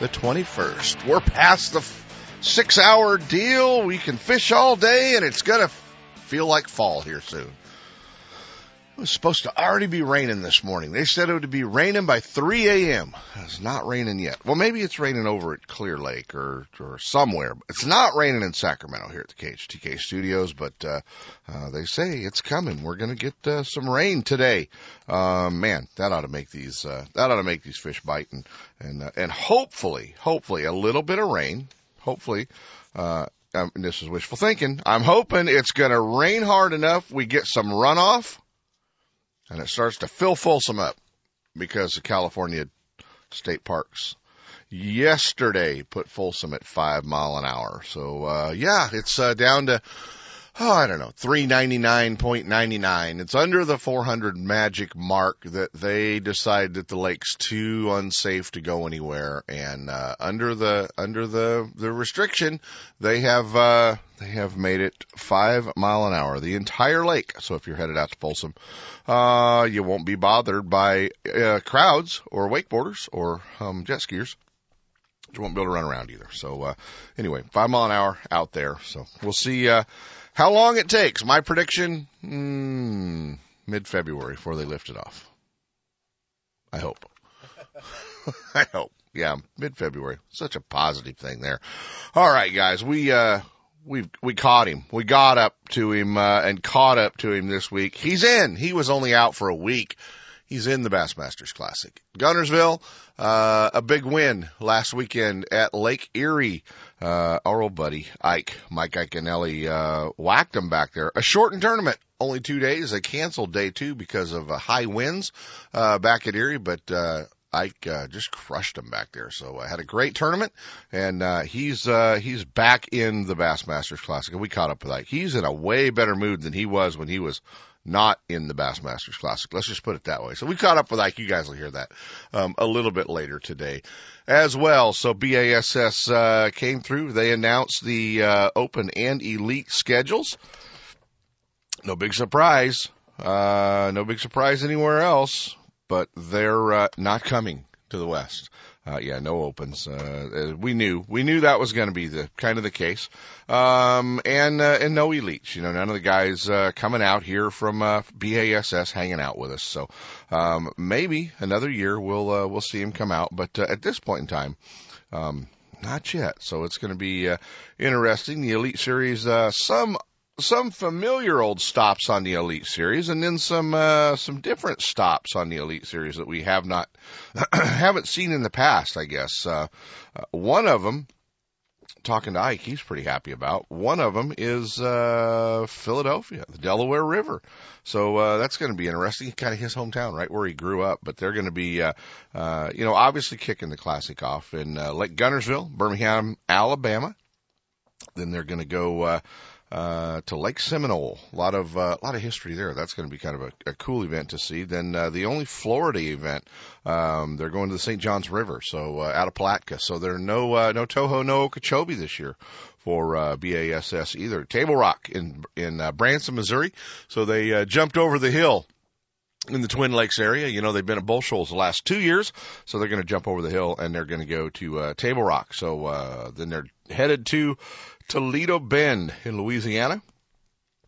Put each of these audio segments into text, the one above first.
the 21st. We're past the six hour deal. We can fish all day and it's going to feel like fall here soon. It was supposed to already be raining this morning. They said it would be raining by 3 a.m. It's not raining yet. Well, maybe it's raining over at Clear Lake or, or somewhere. It's not raining in Sacramento here at the KHTK studios, but, uh, uh, they say it's coming. We're going to get, uh, some rain today. Uh, man, that ought to make these, uh, that ought to make these fish bite and, and, uh, and hopefully, hopefully a little bit of rain, hopefully, uh, um, this is wishful thinking. I'm hoping it's going to rain hard enough. We get some runoff and it starts to fill Folsom up because the California state parks yesterday put Folsom at five mile an hour. So, uh, yeah, it's, uh, down to, oh, I don't know, 399.99. It's under the 400 magic mark that they decide that the lake's too unsafe to go anywhere. And, uh, under the, under the, the restriction, they have, uh, they have made it five mile an hour, the entire lake. So if you're headed out to Folsom, uh, you won't be bothered by, uh, crowds or wakeboarders or, um, jet skiers you won't be able to run around either. So, uh, anyway, five mile an hour out there. So we'll see, uh, how long it takes. My prediction, mm, mid February before they lift it off. I hope. I hope. Yeah, mid February. Such a positive thing there. All right, guys, we, uh, we we caught him. We got up to him uh, and caught up to him this week. He's in. He was only out for a week. He's in the Bassmasters Classic. Guntersville, uh, a big win last weekend at Lake Erie. Uh, our old buddy Ike, Mike Iaconelli, uh, whacked him back there. A shortened tournament, only two days. They canceled day two because of uh, high winds, uh, back at Erie, but, uh, Ike uh, just crushed him back there. So I had a great tournament, and uh, he's uh, he's back in the Bassmasters Classic. And we caught up with Ike. He's in a way better mood than he was when he was not in the Bassmasters Classic. Let's just put it that way. So we caught up with Ike. You guys will hear that um, a little bit later today as well. So BASS uh, came through. They announced the uh, Open and Elite schedules. No big surprise. Uh, no big surprise anywhere else but they're uh, not coming to the West. Uh, yeah, no opens. Uh, we knew, we knew that was going to be the kind of the case. Um, and, uh, and no elites, you know, none of the guys, uh, coming out here from, uh, BASS hanging out with us. So, um, maybe another year we'll, uh, we'll see him come out. But, uh, at this point in time, um, not yet. So it's going to be, uh, interesting. The Elite Series, uh, some some familiar old stops on the Elite Series, and then some uh, some different stops on the Elite Series that we have not haven't seen in the past. I guess uh, uh, one of them, talking to Ike, he's pretty happy about. One of them is uh, Philadelphia, the Delaware River. So uh, that's going to be interesting. Kind of his hometown, right where he grew up. But they're going to be, uh, uh, you know, obviously kicking the classic off in uh, Lake Guntersville, Birmingham, Alabama. Then they're going to go. Uh, uh, to Lake Seminole. A lot of uh, a lot of history there. That's going to be kind of a, a cool event to see. Then uh, the only Florida event, um, they're going to the St. Johns River, so uh, out of Palatka. So there are no uh, no Toho, no Okeechobee this year for uh, BASS either. Table Rock in in uh, Branson, Missouri. So they uh, jumped over the hill in the Twin Lakes area. You know, they've been at Bull Shoals the last two years, so they're going to jump over the hill and they're going to go to uh, Table Rock. So uh, then they're headed to Toledo Bend in Louisiana.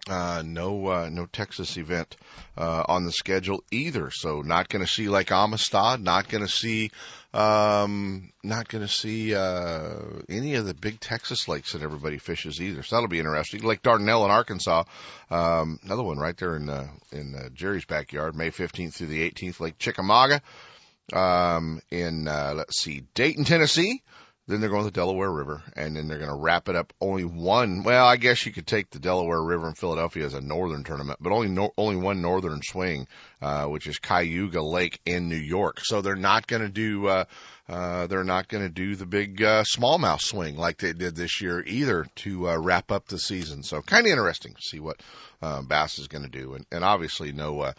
Uh, no, uh, no Texas event, uh, on the schedule either. So not going to see Lake Amistad, not going to see, um, not going to see, uh, any of the big Texas lakes that everybody fishes either. So that'll be interesting. Lake Dardanelle in Arkansas, um, another one right there in, uh, in, uh, Jerry's backyard, May 15th through the 18th, Lake Chickamauga, um, in, uh, let's see, Dayton, Tennessee then they're going to the Delaware River, and then they're going to wrap it up. Only one. Well, I guess you could take the Delaware River in Philadelphia as a northern tournament, but only no, only one northern swing, uh, which is Cayuga Lake in New York. So they're not going to do. Uh, uh, they're not going to do the big uh, smallmouth swing like they did this year either to uh, wrap up the season. So kind of interesting to see what uh, Bass is going to do, and, and obviously no. Uh,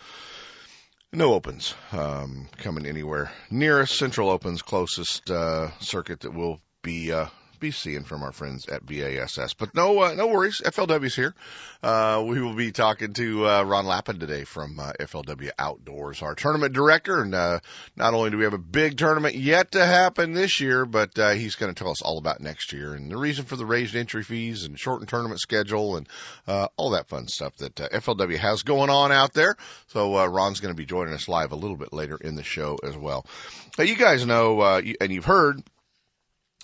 no opens um, coming anywhere near us. Central Opens closest uh, circuit that we'll be uh, be seeing from our friends at BASS. But no, uh, no worries. FLW's here. Uh, we will be talking to uh, Ron Lappin today from uh, FLW Outdoors, our tournament director. And uh, not only do we have a big tournament yet to happen this year, but uh, he's going to tell us all about next year and the reason for the raised entry fees and shortened tournament schedule and uh, all that fun stuff that uh, FLW has going on out there. So uh, Ron's going to be joining us live a little bit later in the show as well. Now, you guys know, uh, and you've heard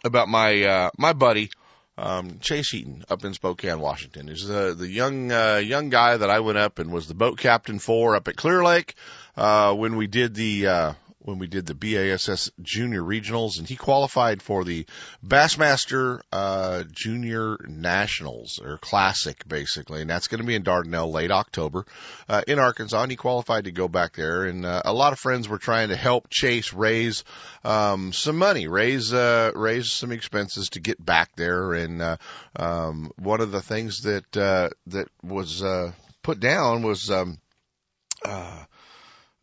about my uh, my buddy um, Chase Eaton up in Spokane, Washington. He's the the young uh, young guy that I went up and was the boat captain for up at Clear Lake uh, when we did the uh, when we did the BASS Junior Regionals, and he qualified for the Bassmaster uh, Junior Nationals or Classic, basically, and that's going to be in Dardanelle late October uh, in Arkansas. And he qualified to go back there, and uh, a lot of friends were trying to help Chase raise um, some money, raise uh, raise some expenses to get back there. And uh, um, one of the things that uh, that was uh, put down was um, uh,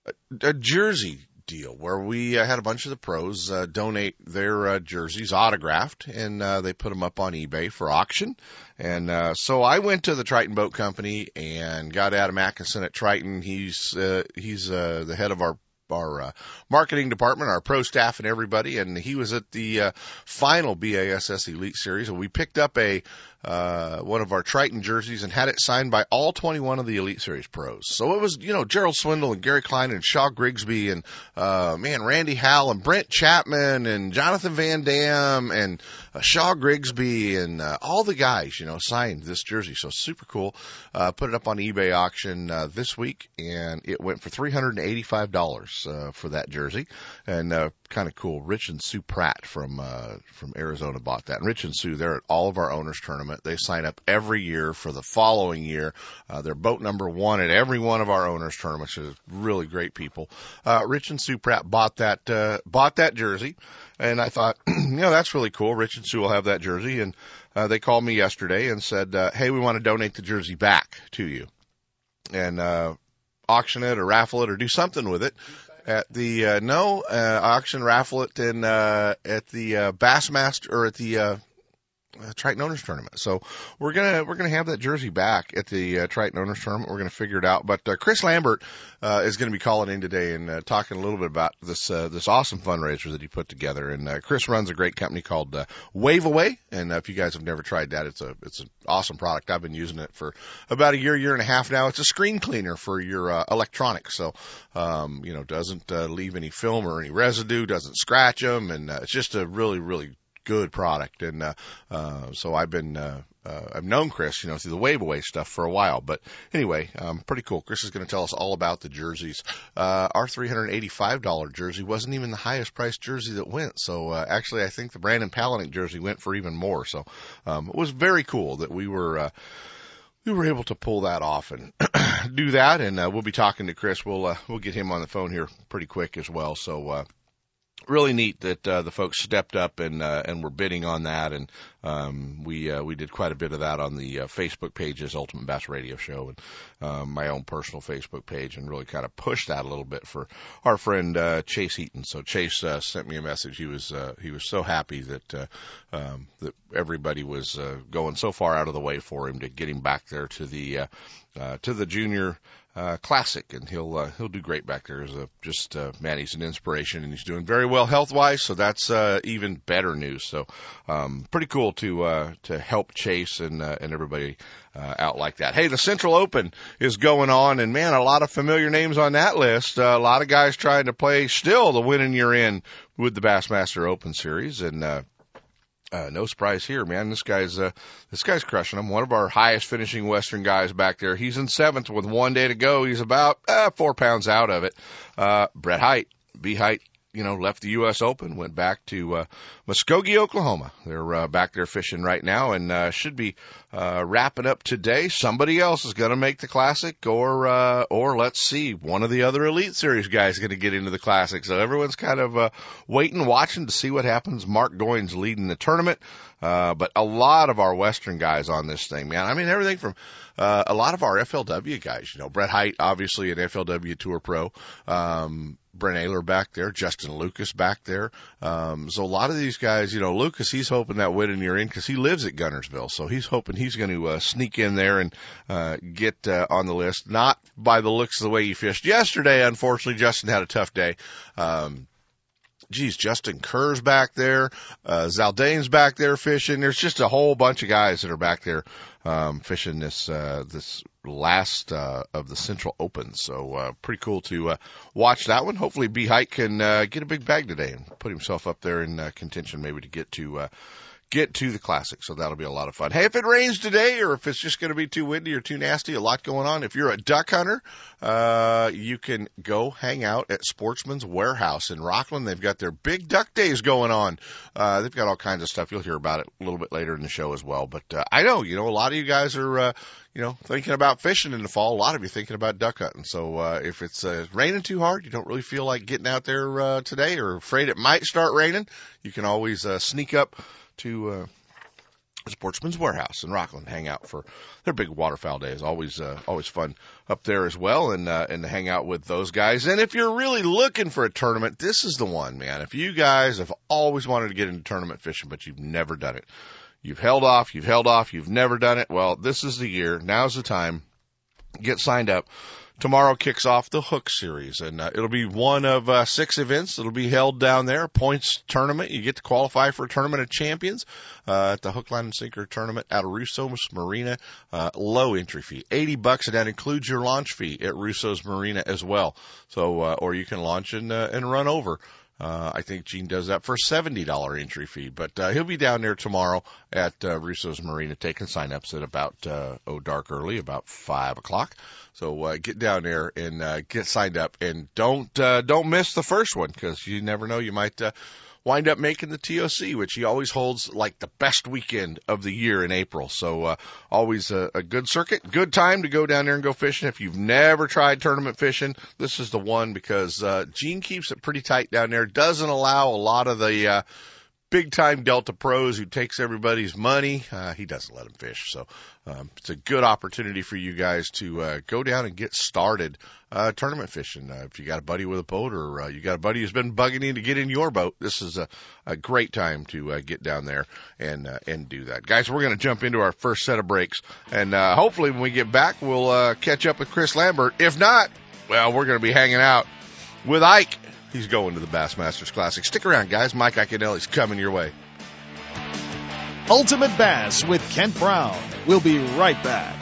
a, a jersey deal where we uh, had a bunch of the pros uh, donate their uh, jerseys autographed and uh, they put them up on eBay for auction. And uh, so I went to the Triton Boat Company and got Adam Atkinson at Triton. He's uh, he's uh, the head of our our uh, marketing department, our pro staff, and everybody. And he was at the uh, final BASS Elite Series, and we picked up a uh, one of our Triton jerseys and had it signed by all 21 of the Elite Series pros. So it was, you know, Gerald Swindle and Gary Klein and Shaw Grigsby and, uh, man, Randy Howell and Brent Chapman and Jonathan VanDam and uh, Shaw Grigsby and uh, all the guys, you know, signed this jersey. So super cool. Uh, put it up on eBay auction uh, this week and it went for $385 uh, for that jersey. And uh, kind of cool. Rich and Sue Pratt from uh, from Arizona bought that. And Rich and Sue, they're at all of our owners They sign up every year for the following year. Uh, they're boat number one at every one of our owners tournaments. They're really great people. Uh, Rich and Sue Pratt bought that uh, bought that jersey, and I thought, you know, that's really cool. Rich and Sue will have that jersey, and uh, they called me yesterday and said, uh, hey, we want to donate the jersey back to you, and uh, auction it or raffle it or do something with it at the uh, no uh, auction raffle it in uh, at the uh, Bassmaster or at the uh, uh, Triton Owners Tournament. So we're gonna we're gonna have that jersey back at the uh, Triton Owners Tournament. We're gonna figure it out. But uh, Chris Lambert uh, is gonna be calling in today and uh, talking a little bit about this uh, this awesome fundraiser that he put together. And uh, Chris runs a great company called uh, Wave Away. And uh, if you guys have never tried that, it's a it's an awesome product. I've been using it for about a year year and a half now. It's a screen cleaner for your uh, electronics. So um, you know doesn't uh, leave any film or any residue, doesn't scratch them, and uh, it's just a really really good product. And uh, uh, so I've been uh, uh, I've known Chris, you know, through the wave away stuff for a while. But anyway, um, pretty cool. Chris is going to tell us all about the jerseys. Uh, our $385 jersey wasn't even the highest priced jersey that went. So uh, actually, I think the Brandon Palaniuk jersey went for even more. So um, it was very cool that we were. Uh, we were able to pull that off and do that, and uh, we'll be talking to Chris. We'll uh, we'll get him on the phone here pretty quick as well. So uh, really neat that uh, the folks stepped up and uh, and were bidding on that, and um, we uh, we did quite a bit of that on the uh, Facebook pages, Ultimate Bass Radio Show, and um, my own personal Facebook page, and really kind of pushed that a little bit for our friend uh, Chase Eaton. So Chase uh, sent me a message. He was uh, he was so happy that uh, um, that everybody was uh, going so far out of the way for him to get him back there to the uh, uh, to the junior uh, classic, and he'll uh, he'll do great back there. As a, just uh, man, he's an inspiration, and he's doing very well health wise. So that's uh, even better news. So um, pretty cool to uh, to help Chase and uh, and everybody uh, out like that. Hey, the Central Open is going on, and man, a lot of familiar names on that list. Uh, a lot of guys trying to play still the winning you're in with the Bassmaster Open Series, and uh, uh, no surprise here, man. This guy's uh, this guy's crushing them. One of our highest finishing Western guys back there. He's in seventh with one day to go. He's about uh, four pounds out of it. Uh, Brett Hite, B Hite, you know, left the U.S. Open, went back to uh, Muskogee, Oklahoma. They're uh, back there fishing right now, and uh, should be uh, wrapping up today. Somebody else is going to make the Classic, or uh, or let's see, one of the other Elite Series guys going to get into the Classic. So everyone's kind of uh, waiting, watching to see what happens. Mark Goines leading the tournament, uh, but a lot of our Western guys on this thing, man. I mean, everything from uh, a lot of our FLW guys, you know, Brett Hite, obviously an FLW Tour Pro. Um, Brent Ehrler back there, Justin Lucas back there. Um, so a lot of these guys, you know, Lucas, he's hoping that win in you're in because he lives at Guntersville. So he's hoping he's going to uh, sneak in there and uh, get uh, on the list. Not by the looks of the way he fished yesterday. Unfortunately, Justin had a tough day. Um, geez, Justin Kerr's back there, uh, Zaldain's back there fishing. There's just a whole bunch of guys that are back there um, fishing this uh, this last uh, of the Central Open. So uh, pretty cool to uh, watch that one. Hopefully, B Hite can uh, get a big bag today and put himself up there in uh, contention, maybe to get to. Uh, Get to the classic, so that'll be a lot of fun. Hey, if it rains today, or if it's just going to be too windy or too nasty, a lot going on. If you're a duck hunter, uh, you can go hang out at Sportsman's Warehouse in Rocklin. They've got their big duck days going on. Uh, they've got all kinds of stuff. You'll hear about it a little bit later in the show as well. But uh, I know, you know, a lot of you guys are, uh, you know, thinking about fishing in the fall. A lot of you thinking about duck hunting. So uh, if it's uh, raining too hard, you don't really feel like getting out there uh, today, or afraid it might start raining, you can always uh, sneak up to. Uh, Sportsman's Warehouse in Rocklin. Hang out for their big waterfowl day is always uh, always fun up there as well, and uh, and to hang out with those guys. And if you're really looking for a tournament, this is the one, man. If you guys have always wanted to get into tournament fishing, but you've never done it, you've held off, you've held off, you've never done it. Well, this is the year. Now's the time. Get signed up tomorrow kicks off the Hook Series, and uh, it'll be one of uh, six events. that'll be held down there, points tournament. You get to qualify for a tournament of champions uh, at the Hook Line and Sinker tournament at Russo's Marina. Uh, low entry fee, eighty bucks, and that includes your launch fee at Russo's Marina as well. So, uh, or you can launch and uh, and run over. Uh, I think Gene does that for a seventy dollar entry fee, but uh, he'll be down there tomorrow at uh, Russo's Marina taking signups at about uh, oh dark early, about five o'clock. So uh, get down there and uh, get signed up, and don't uh, don't miss the first one because you never know you might uh, wind up making the TOC, which he always holds like the best weekend of the year in April. So uh, always a, a good circuit, good time to go down there and go fishing. If you've never tried tournament fishing, this is the one because uh, Gene keeps it pretty tight down there. Doesn't allow a lot of the uh, big time Delta pros who takes everybody's money. Uh, he doesn't let them fish. So um, it's a good opportunity for you guys to uh, go down and get started uh, tournament fishing. Uh, if you got a buddy with a boat or uh, you got a buddy who's been bugging you to get in your boat, this is a, a great time to uh, get down there and uh, and do that. Guys, we're going to jump into our first set of breaks, and uh, hopefully when we get back, we'll uh, catch up with Chris Lambert. If not, well, we're going to be hanging out with Ike He's going to the Bassmasters Classic. Stick around, guys. Mike Iaconelli's coming your way. Ultimate Bass with Kent Brown. We'll be right back.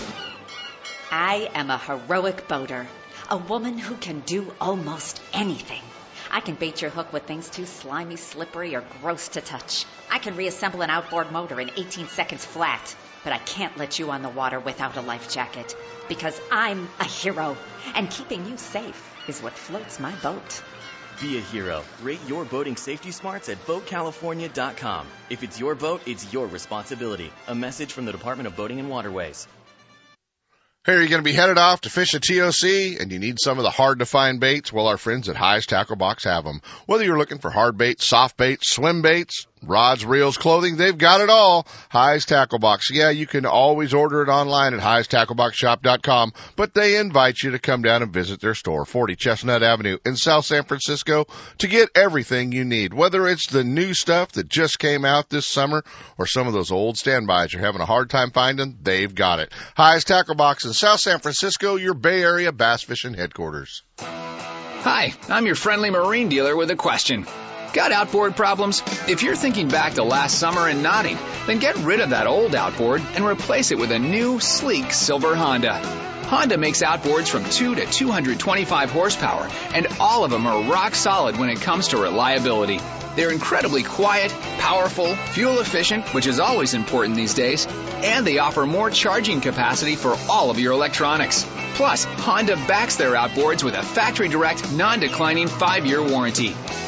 I am a heroic boater, a woman who can do almost anything. I can bait your hook with things too slimy, slippery, or gross to touch. I can reassemble an outboard motor in 18 seconds flat, but I can't let you on the water without a life jacket because I'm a hero, and keeping you safe is what floats my boat. Be a hero. Rate your boating safety smarts at BoatCalifornia.com. If it's your boat, it's your responsibility. A message from the Department of Boating and Waterways. Hey, are you going to be headed off to fish a TOC and you need some of the hard to find baits? Well, our friends at Hi's Tackle Box have them. Whether you're looking for hard baits, soft baits, swim baits, rods, reels, clothing, they've got it all. Hi's Tackle Box. Yeah, you can always order it online at highstackleboxshop.com, but they invite you to come down and visit their store, 40 Chestnut Avenue in South San Francisco to get everything you need. Whether it's the new stuff that just came out this summer or some of those old standbys you're having a hard time finding, they've got it. Hi's Tackle Box in South San Francisco, your Bay Area bass fishing headquarters. Hi, I'm your friendly marine dealer with a question. Got outboard problems? If you're thinking back to last summer and nodding, then get rid of that old outboard and replace it with a new, sleek silver Honda. Honda makes outboards from 2 to 225 horsepower, and all of them are rock solid when it comes to reliability. They're incredibly quiet, powerful, fuel efficient, which is always important these days, and they offer more charging capacity for all of your electronics. Plus, Honda backs their outboards with a factory direct, non declining 5 year warranty.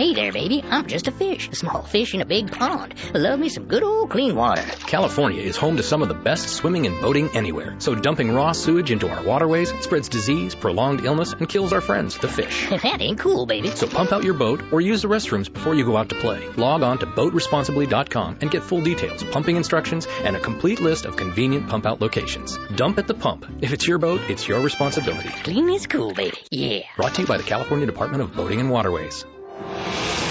Hey there, baby. I'm just a fish, a small fish in a big pond. Love me some good old clean water. California is home to some of the best swimming and boating anywhere. So dumping raw sewage into our waterways spreads disease, prolonged illness, and kills our friends, the fish. that ain't cool, baby. So pump out your boat or use the restrooms before you go out to play. Log on to boatresponsibly.com and get full details, pumping instructions, and a complete list of convenient pump out locations. Dump at the pump. If it's your boat, it's your responsibility. Clean is cool, baby. Yeah. Brought to you by the California Department of Boating and Waterways. you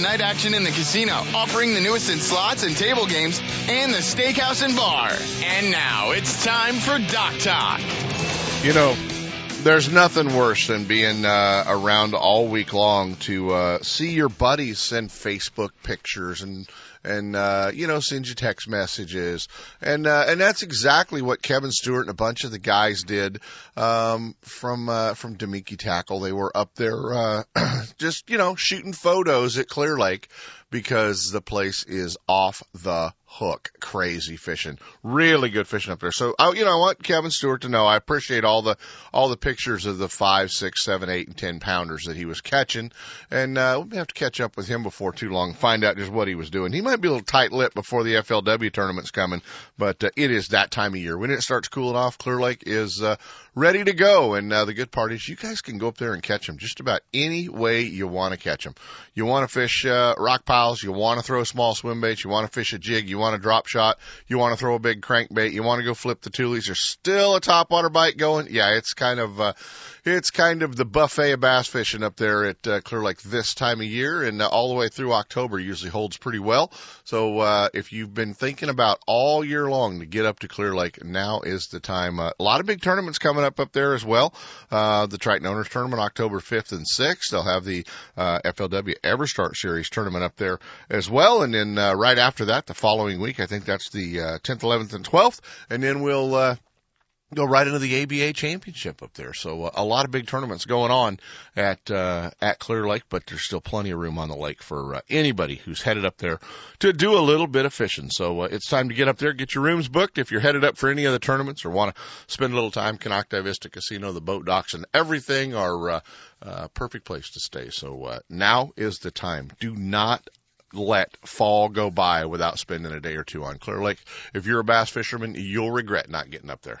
night action in the casino, offering the newest in slots and table games, and the steakhouse and bar. And now it's time for Dock Talk. You know, there's nothing worse than being uh, around all week long to uh, see your buddies send Facebook pictures and and uh, you know send you text messages and uh, and that's exactly what Kevin Stewart and a bunch of the guys did um, from uh, from Damiki Tackle. They were up there uh, just you know shooting photos at Clear Lake because the place is off the hook. Crazy fishing. Really good fishing up there. So, I, you know, I want Kevin Stewart to know I appreciate all the, all the pictures of the five, six, seven, eight, and ten pounders that he was catching. And, uh, we'll have to catch up with him before too long, find out just what he was doing. He might be a little tight lipped before the FLW tournament's coming, but, uh, it is that time of year. When it starts cooling off, Clear Lake is, uh, ready to go. And, uh, the good part is you guys can go up there and catch them just about any way you want to catch them. You want to fish, uh, rock piles, you want to throw a small swim bait, you want to fish a jig, you want to drop shot, you want to throw a big crankbait, you want to go flip the tules, there's still a topwater bite going. Yeah, it's kind of, uh, it's kind of the buffet of bass fishing up there at uh, Clear Lake this time of year, and uh, all the way through October usually holds pretty well. So uh, if you've been thinking about all year long to get up to Clear Lake, now is the time. Uh, a lot of big tournaments coming up up there as well. Uh, the Triton Owners Tournament October 5th and 6th. They'll have the uh, FLW EverStart Series tournament up there as well, and then uh, right after that, the following week, I think that's the uh, 10th, 11th, and 12th, and then we'll. Uh, go right into the ABA championship up there. So uh, a lot of big tournaments going on at uh, at Clear Lake, but there's still plenty of room on the lake for uh, anybody who's headed up there to do a little bit of fishing. So uh, it's time to get up there, get your rooms booked. If you're headed up for any of the tournaments or want to spend a little time, Konocti Vista Casino, the boat docks, and everything are uh, uh, perfect place to stay. So uh, now is the time. Do not let fall go by without spending a day or two on Clear Lake. If you're a bass fisherman, you'll regret not getting up there.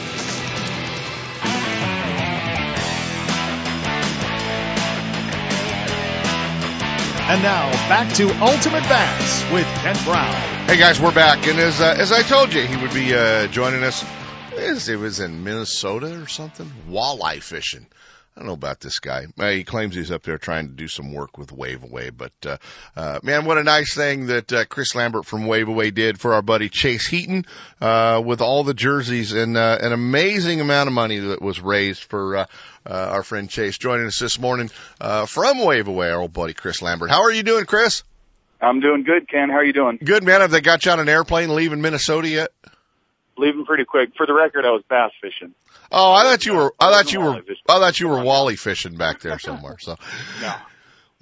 And now back to Ultimate Bass with Kent Brown. Hey guys, we're back, and as uh, as I told you, he would be uh, joining us. It was in Minnesota or something, walleye fishing. I don't know about this guy. He claims he's up there trying to do some work with Wave Away, but uh, uh, man, what a nice thing that uh, Chris Lambert from Wave Away did for our buddy Chase Eaton uh, with all the jerseys and uh, an amazing amount of money that was raised for uh, uh, our friend Chase joining us this morning uh, from Wave Away, our old buddy Chris Lambert. How are you doing, Chris? I'm doing good, Ken. How are you doing? Good, man. Have they got you on an airplane leaving Minnesota yet? Leaving pretty quick. For the record, I was bass fishing. Oh, I thought you were. I thought you were. I thought you were wally fishing back there somewhere. So, No.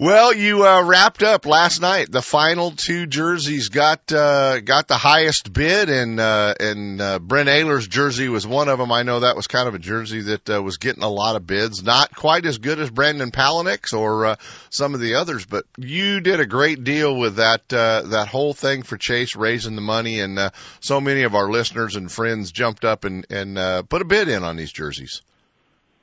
Well, you uh, wrapped up last night. The final two jerseys got uh, got the highest bid, and uh, and uh, Brent Ehrler's jersey was one of them. I know that was kind of a jersey that uh, was getting a lot of bids. Not quite as good as Brandon Palaniuk's or uh, some of the others, but you did a great deal with that uh, that whole thing for Chase, raising the money, and uh, so many of our listeners and friends jumped up and and uh, put a bid in on these jerseys.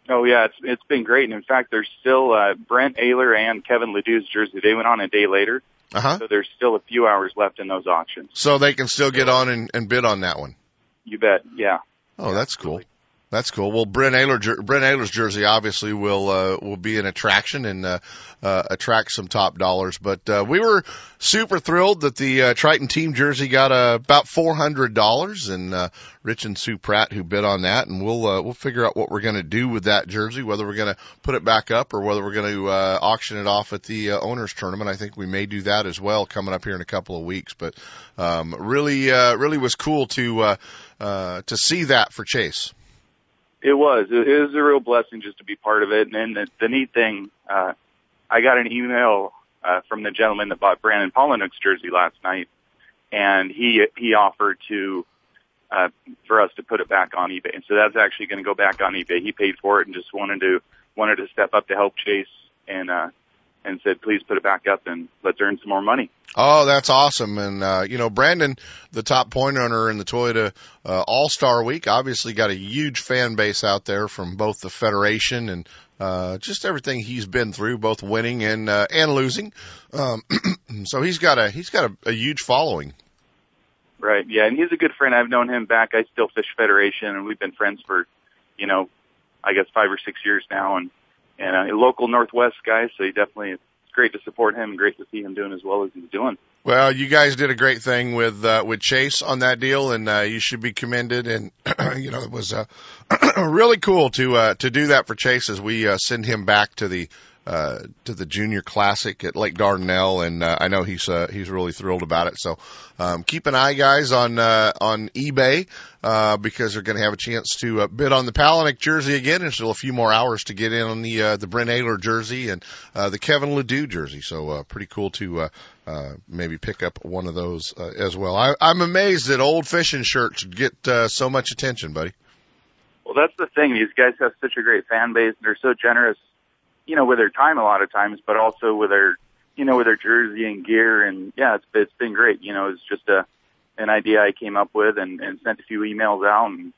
Oh yeah, it's it's been great. And in fact, there's still uh, Brent Ehrler and Kevin Ledoux's jersey. They went on a day later, Uh huh. so there's still a few hours left in those auctions. So they can still get on and, and bid on that one. You bet. Yeah. Oh, that's cool. That's cool. Well, Brent Ehrler, Ehrler's jersey obviously will uh, will be an attraction and uh, uh, attract some top dollars. But uh, we were super thrilled that the uh, Triton team jersey got uh, about four hundred dollars, and uh, Rich and Sue Pratt who bid on that, and we'll uh, we'll figure out what we're going to do with that jersey, whether we're going to put it back up or whether we're going to uh, auction it off at the uh, owners tournament. I think we may do that as well coming up here in a couple of weeks. But um, really, uh, really was cool to uh, uh, to see that for Chase. It was. It was a real blessing just to be part of it. And then the, the neat thing, uh, I got an email uh, from the gentleman that bought Brandon Palaniuk's jersey last night, and he he offered to uh, for us to put it back on eBay. And so that's actually going to go back on eBay. He paid for it and just wanted to wanted to step up to help Chase and uh, and said, please put it back up and let's earn some more money. Oh, that's awesome. And, uh, you know, Brandon, the top point owner in the Toyota, uh, All-Star Week, obviously got a huge fan base out there from both the Federation and, uh, just everything he's been through, both winning and, uh, and losing. Um, so he's got a, he's got a, a huge following. Right. Yeah. And he's a good friend. I've known him back. I still fish Federation and we've been friends for, you know, I guess five or six years now and, and uh, a local Northwest guy. So he definitely, it's great to support him and great to see him doing as well as he's doing. Well, you guys did a great thing with uh, with Chase on that deal, and uh, you should be commended. And you know, it was uh, really cool to uh, to do that for Chase as we uh, send him back to the uh, to the Junior Classic at Lake Dardanelle, and uh, I know he's uh, he's really thrilled about it. So um, keep an eye, guys, on uh, on eBay uh, because they're going to have a chance to uh, bid on the Palaniuk jersey again. There's still a few more hours to get in on the uh, the Brent Ehrler jersey and uh, the Kevin Ledoux jersey. So uh, pretty cool to uh, uh, maybe pick up one of those uh, as well. I, I'm amazed that old fishing shirts get uh, so much attention, buddy. Well, that's the thing. These guys have such a great fan base. and They're so generous, you know, with their time a lot of times, but also with their, you know, with their jersey and gear. And yeah, it's it's been great. You know, it's just a an idea I came up with and, and sent a few emails out. And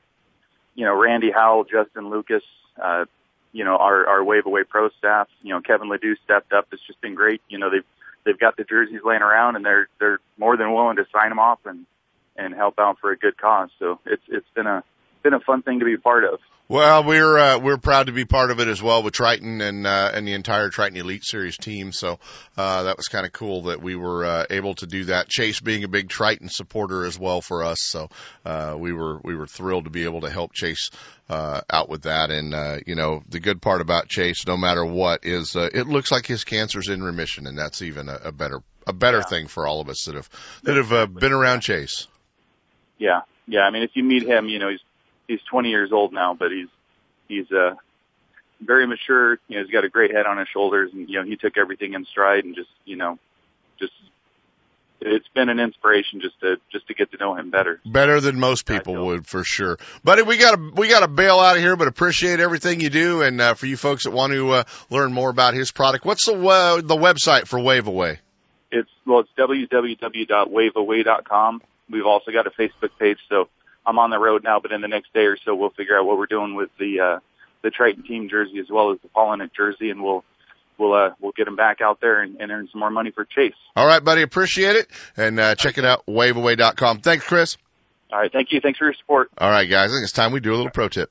you know, Randy Howell, Justin Lucas, uh, you know, our our Wave Away Pro staff. You know, Kevin Ledoux stepped up. It's just been great. You know, they've they've got the jerseys laying around and they're they're more than willing to sign them off and and help out for a good cause. So it's it's been a been a fun thing to be a part of. Well, we're uh, we're proud to be part of it as well with Triton and uh, and the entire Triton Elite Series team. So uh, that was kind of cool that we were uh, able to do that. Chase being a big Triton supporter as well for us, so uh, we were we were thrilled to be able to help Chase uh, out with that. And uh, you know, the good part about Chase, no matter what, is uh, it looks like his cancer's in remission, and that's even a, a better a better Yeah. thing for all of us that have that have uh, been around Chase. Yeah, yeah. I mean, if you meet him, you know, he's he's 20 years old now, but he's he's uh very mature. You know, he's got a great head on his shoulders, and you know, he took everything in stride and just, you know, just it's been an inspiration just to just to get to know him better. Better than most people would for sure. Buddy, we got to we got to bail out of here, but appreciate everything you do. And uh, for you folks that want to uh, learn more about his product, what's the uh, the website for Wave Away? It's well, it's www.waveaway.com. We've also got a Facebook page, so I'm on the road now, but in the next day or so, we'll figure out what we're doing with the uh, the Triton team jersey as well as the Palaniuk jersey, and we'll we'll uh, we'll get them back out there and, and earn some more money for Chase. All right, buddy, appreciate it, and uh, check it out, waveaway.com. Thanks, Chris. All right, thank you. Thanks for your support. All right, guys, I think it's time we do a little pro tip.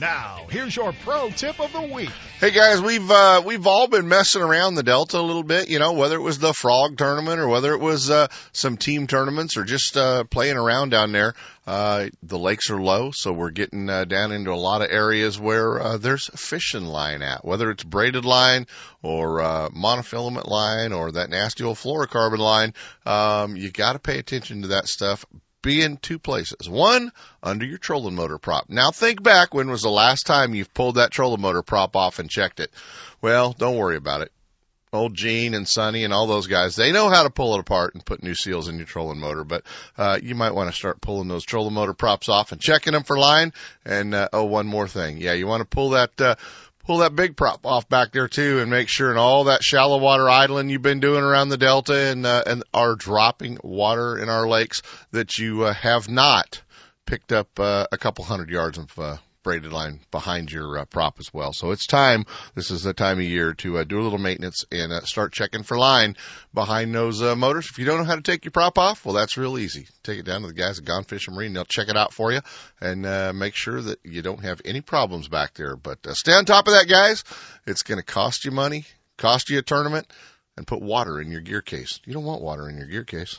Now, here's your pro tip of the week. Hey guys, we've uh, we've all been messing around the Delta a little bit, you know, whether it was the Frog tournament or whether it was uh, some team tournaments or just uh, playing around down there. Uh, the lakes are low, so we're getting uh, down into a lot of areas where uh, there's fishing line at, whether it's braided line or uh, monofilament line or that nasty old fluorocarbon line. Um, you got to pay attention to that stuff be in two places. One, under your trolling motor prop. Now think back when was the last time you've pulled that trolling motor prop off and checked it? Well, don't worry about it. Old Gene and Sonny and all those guys, they know how to pull it apart and put new seals in your trolling motor, but, uh, you might want to start pulling those trolling motor props off and checking them for line. And, uh, oh, one more thing. Yeah, you want to pull that, uh, pull that big prop off back there too and make sure in all that shallow water idling you've been doing around the delta and uh, and are dropping water in our lakes that you uh, have not picked up uh, a couple hundred yards of uh, braided line behind your uh, prop as well. So it's time. This is the time of year to uh, do a little maintenance and uh, start checking for line behind those uh, motors. If you don't know how to take your prop off, well, that's real easy. Take it down to the guys at Gone Fishing Marine. They'll check it out for you and uh, make sure that you don't have any problems back there. But uh, stay on top of that, guys. It's going to cost you money, cost you a tournament, and put water in your gear case. You don't want water in your gear case.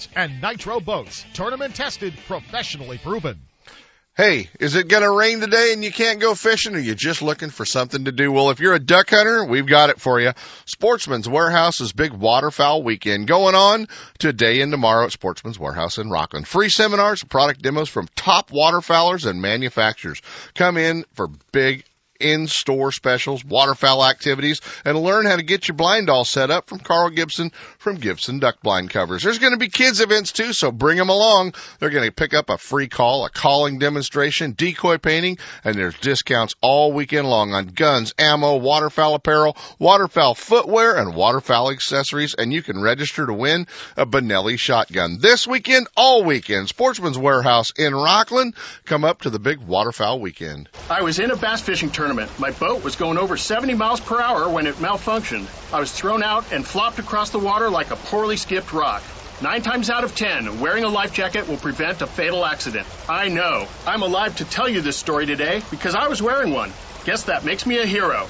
and Nitro boats. Tournament tested, professionally proven. Hey, is it going to rain today and you can't go fishing or you just looking for something to do? Well, if you're a duck hunter, we've got it for you. Sportsman's Warehouse's big waterfowl weekend going on today and tomorrow at Sportsman's Warehouse in Rocklin. Free seminars, product demos from top waterfowlers and manufacturers. Come in for big in-store specials, waterfowl activities, and learn how to get your blind all set up from Carl Gibson from Gibson Duck Blind Covers. There's going to be kids events too, so bring them along. They're going to pick up a free call, a calling demonstration, decoy painting, and there's discounts all weekend long on guns, ammo, waterfowl apparel, waterfowl footwear, and waterfowl accessories, and you can register to win a Benelli shotgun. This weekend, all weekend, Sportsman's Warehouse in Rocklin. Come up to the big waterfowl weekend. I was in a bass fishing tournament tournament. My boat was going over 70 miles per hour when it malfunctioned. I was thrown out and flopped across the water like a poorly skipped rock. Nine times out of ten, wearing a life jacket will prevent a fatal accident. I know. I'm alive to tell you this story today because I was wearing one. Guess that makes me a hero.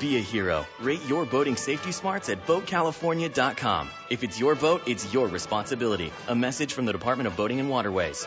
Be a hero. Rate your boating safety smarts at BoatCalifornia.com. If it's your boat, it's your responsibility. A message from the Department of Boating and Waterways.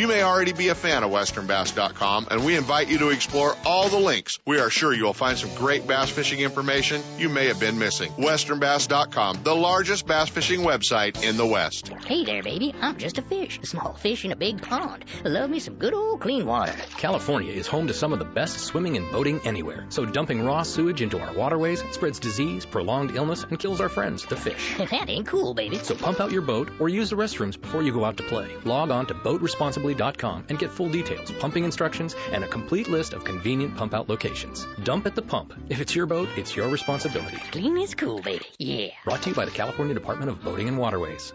You may already be a fan of westernbass.com and we invite you to explore all the links. We are sure you'll find some great bass fishing information you may have been missing. westernbass.com, the largest bass fishing website in the West. Hey there, baby. I'm just a fish, a small fish in a big pond. Love me some good old clean water. California is home to some of the best swimming and boating anywhere. So dumping raw sewage into our waterways spreads disease, prolonged illness, and kills our friends, the fish. that ain't cool, baby. So pump out your boat or use the restrooms before you go out to play. Log on to boatresponsibly.com and get full details, pumping instructions, and a complete list of convenient pump out locations. Dump at the pump. If it's your boat, it's your responsibility. Clean is cool, baby. Yeah. Brought to you by the California Department of Boating and Waterways.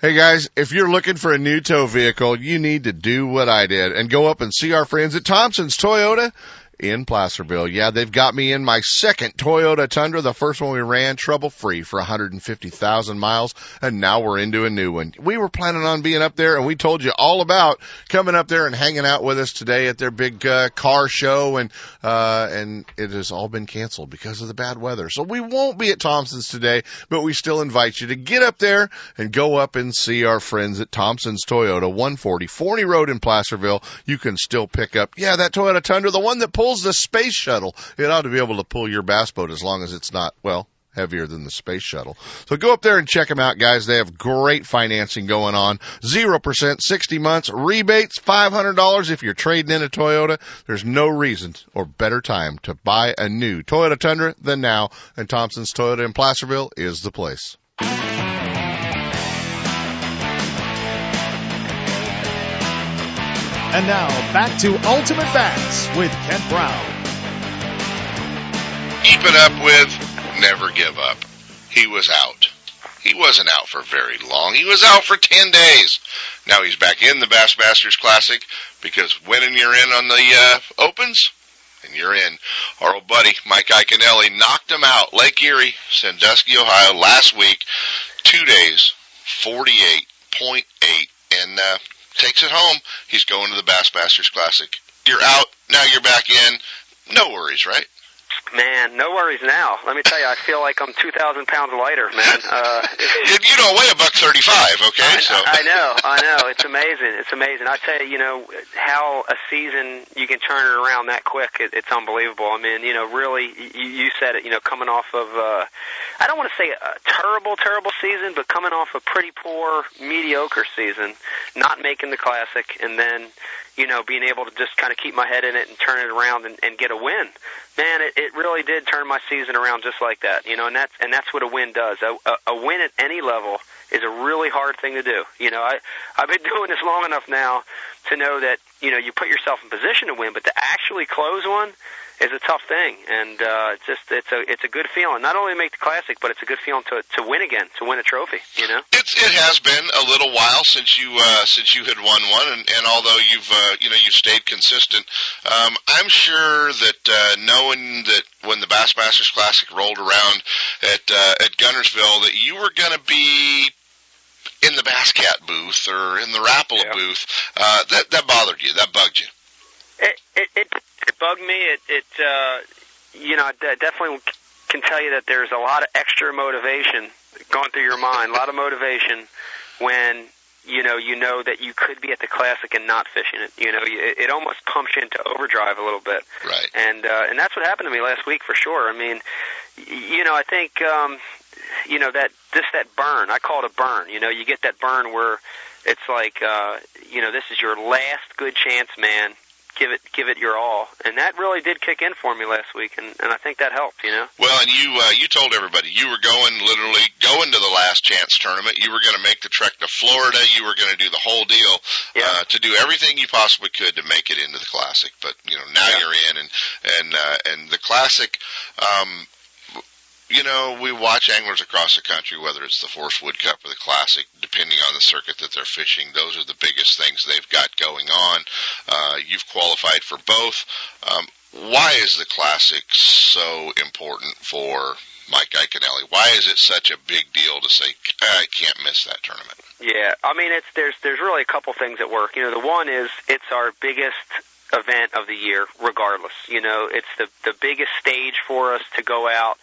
Hey guys, if you're looking for a new tow vehicle, you need to do what I did and go up and see our friends at Thompson's Toyota in Placerville. Yeah, they've got me in my second Toyota Tundra. The first one we ran trouble free for 150,000 miles and now we're into a new one. We were planning on being up there and we told you all about coming up there and hanging out with us today at their big uh, car show and uh and it has all been canceled because of the bad weather. So we won't be at Thompson's today, but we still invite you to get up there and go up and see our friends at Thompson's Toyota 140 Forney Road in Placerville. You can still pick up yeah, that Toyota Tundra, the one that pulls the space shuttle. It ought to be able to pull your bass boat as long as it's not, well, heavier than the space shuttle. So go up there and check them out, guys. They have great financing going on. 0%, 60 months, rebates, $500 if you're trading in a Toyota. There's no reason or better time to buy a new Toyota Tundra than now, and Thompson's Toyota in Placerville is the place. And now back to Ultimate Bass with Kent Brown. Keep it up with Never Give Up. He was out. He wasn't out for very long. He was out for 10 days. Now he's back in the Bassmasters Classic because winning you're in on the uh, Opens, and you're in. Our old buddy Mike Iaconelli knocked him out, Lake Erie, Sandusky, Ohio, last week. Two days, 48.8, and uh, takes it home. He's going to the Bassmasters Classic. You're out, now you're back in. No worries, right? Man, no worries now. Let me tell you, I feel like I'm 2,000 pounds lighter, man. Uh, you, you don't weigh a buck 35, okay? I, so I know, I know. It's amazing. It's amazing. I tell you, you know, how a season you can turn it around that quick. It, it's unbelievable. I mean, you know, really, you, you said it. You know, coming off of, uh, I don't want to say a terrible, terrible season, but coming off a pretty poor, mediocre season, not making the classic, and then you know, being able to just kind of keep my head in it and turn it around and, and get a win. Man, it, it really did turn my season around just like that, you know, and that's and that's what a win does. A, a, a win at any level is a really hard thing to do. You know, I I've been doing this long enough now to know that you know you put yourself in position to win, but to actually close one is a tough thing, and uh, it's just it's a it's a good feeling. Not only to make the classic, but it's a good feeling to to win again, to win a trophy. You know, it's it has been a little while since you uh, since you had won one, and, and although you've uh, you know you've stayed consistent, um, I'm sure that uh, knowing that when the Bassmasters Classic rolled around at uh, at Guntersville, that you were going to be in the Basscat booth or in the Rapala Yeah. booth, uh, that that bothered you, that bugged you. it it it, it bugged me. It it uh, you know I definitely can tell you that there's a lot of extra motivation going through your mind, a lot of motivation when you know you know that you could be at the classic and not fishing it. You know, it, it almost pumps you into overdrive a little bit. Right. And uh, and that's what happened to me last week for sure. I mean, you know, I think um, you know that just that burn. I call it a burn. You know, you get that burn where it's like uh, you know this is your last good chance, man. Give it, give it your all, and that really did kick in for me last week, and, and I think that helped. You know. Well, and you uh, you told everybody you were going literally going to the last chance tournament. You were going to make the trek to Florida. You were going to do the whole deal uh, to do everything you possibly could to make it into the classic. But you know now you're in, and and uh, and the classic. Um, you know, we watch anglers across the country, whether it's the Forrest Wood Cup or the Classic, depending on the circuit that they're fishing. Those are the biggest things they've got going on. Uh, you've qualified for both. Um, why is the Classic so important for Mike Iaconelli? Why is it such a big deal to say, I can't miss that tournament? Yeah, I mean it's there's there's really a couple things at work. You know, the one is it's our biggest event of the year, regardless. You know, it's the the biggest stage for us to go out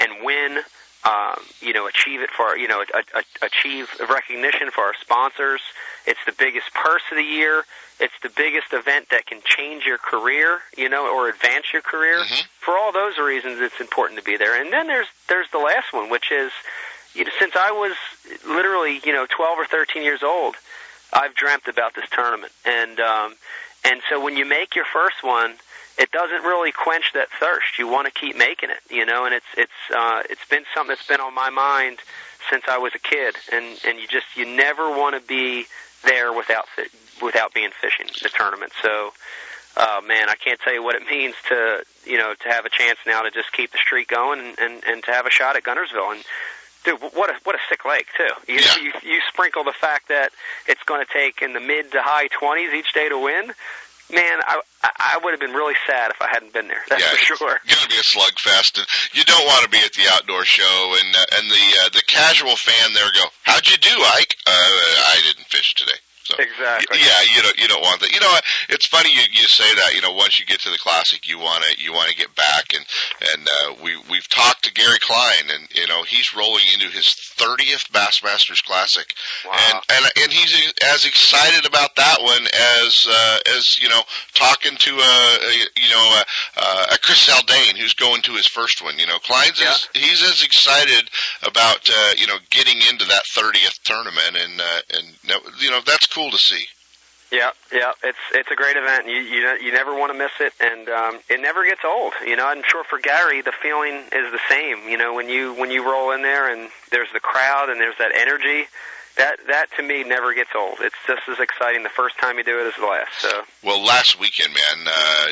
and win um, you know, achieve it for, you know, a, a, achieve recognition for our sponsors. It's the biggest purse of the year. It's the biggest event that can change your career, you know, or advance your career. Mm-hmm. For all those reasons, it's important to be there. And then there's there's the last one, which is, you know, since I was literally, you know, 12 or 13 years old, I've dreamt about this tournament. And um, and so when you make your first one, it doesn't really quench that thirst. You want to keep making it, you know, and it's it's uh, it's been something that's been on my mind since I was a kid, and and you just you never want to be there without without being fishing the tournament. So, uh, man, I can't tell you what it means to you know to have a chance now to just keep the streak going and and, and to have a shot at Guntersville and. Dude, what a what a sick lake too. You, Yeah. you you sprinkle the fact that it's going to take in the mid to high twenties each day to win. Man, I I I would have been really sad if I hadn't been there. That's yeah, for sure. It's to be a slugfest, and you don't want to be at the outdoor show. And uh, and the uh, the casual fan there go, "How'd you do, Ike?" Uh, I didn't fish today. So Exactly. yeah, you don't you don't want that. You know, it's funny you you say that. You know, once you get to the classic, you want to you want to get back, and and uh, we we've talked to Gary Klein, and you know he's rolling into his 30th Bassmasters Classic, Wow. and and and he's as excited about that one as uh, as you know talking to a, a you know a, a Chris Zaldain who's going to his first one. You know, Klein's as, he's as excited about uh, you know getting into that 30th tournament, and uh, and you know that's cool to see. Yeah, yeah, it's it's a great event. You you you never want to miss it, and um, it never gets old. You know, I'm sure for Gary, the feeling is the same. You know, when you when you roll in there and there's the crowd and there's that energy, that that to me never gets old. It's just as exciting the first time you do it as the last. So Well, last weekend, man, uh,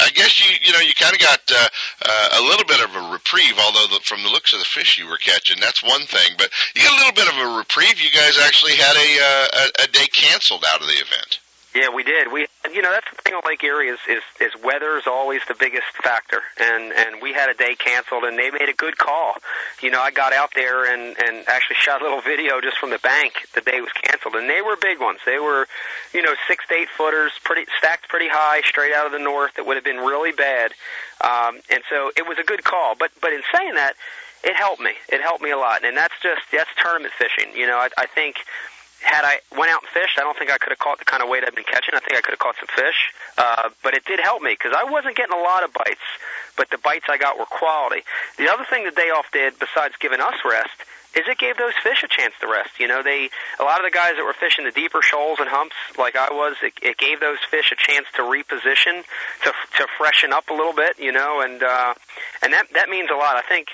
I guess you you know you kind of got uh, uh, a little bit of a reprieve. Although the, from the looks of the fish you were catching, that's one thing. But you got a little bit of a reprieve. You guys actually had a uh, a, a day canceled out of the event. Yeah, we did. We, you know, that's the thing on Lake Erie is is, is weather is always the biggest factor, and and we had a day canceled, and they made a good call. You know, I got out there and and actually shot a little video just from the bank the day it was canceled, and they were big ones. They were, you know, six to eight footers, pretty stacked pretty high, straight out of the north. That would have been really bad, um, and so it was a good call. But but in saying that, it helped me. It helped me a lot, and that's just that's tournament fishing. You know, I, I think had I went out and fished, I don't think I could have caught the kind of weight I've been catching. I think I could have caught some fish, uh, but it did help me because I wasn't getting a lot of bites, but the bites I got were quality. The other thing the day off did, besides giving us rest, is it gave those fish a chance to rest. You know, they a lot of the guys that were fishing the deeper shoals and humps like I was, it, it gave those fish a chance to reposition, to to freshen up a little bit. You know, and uh, and that that means a lot. I think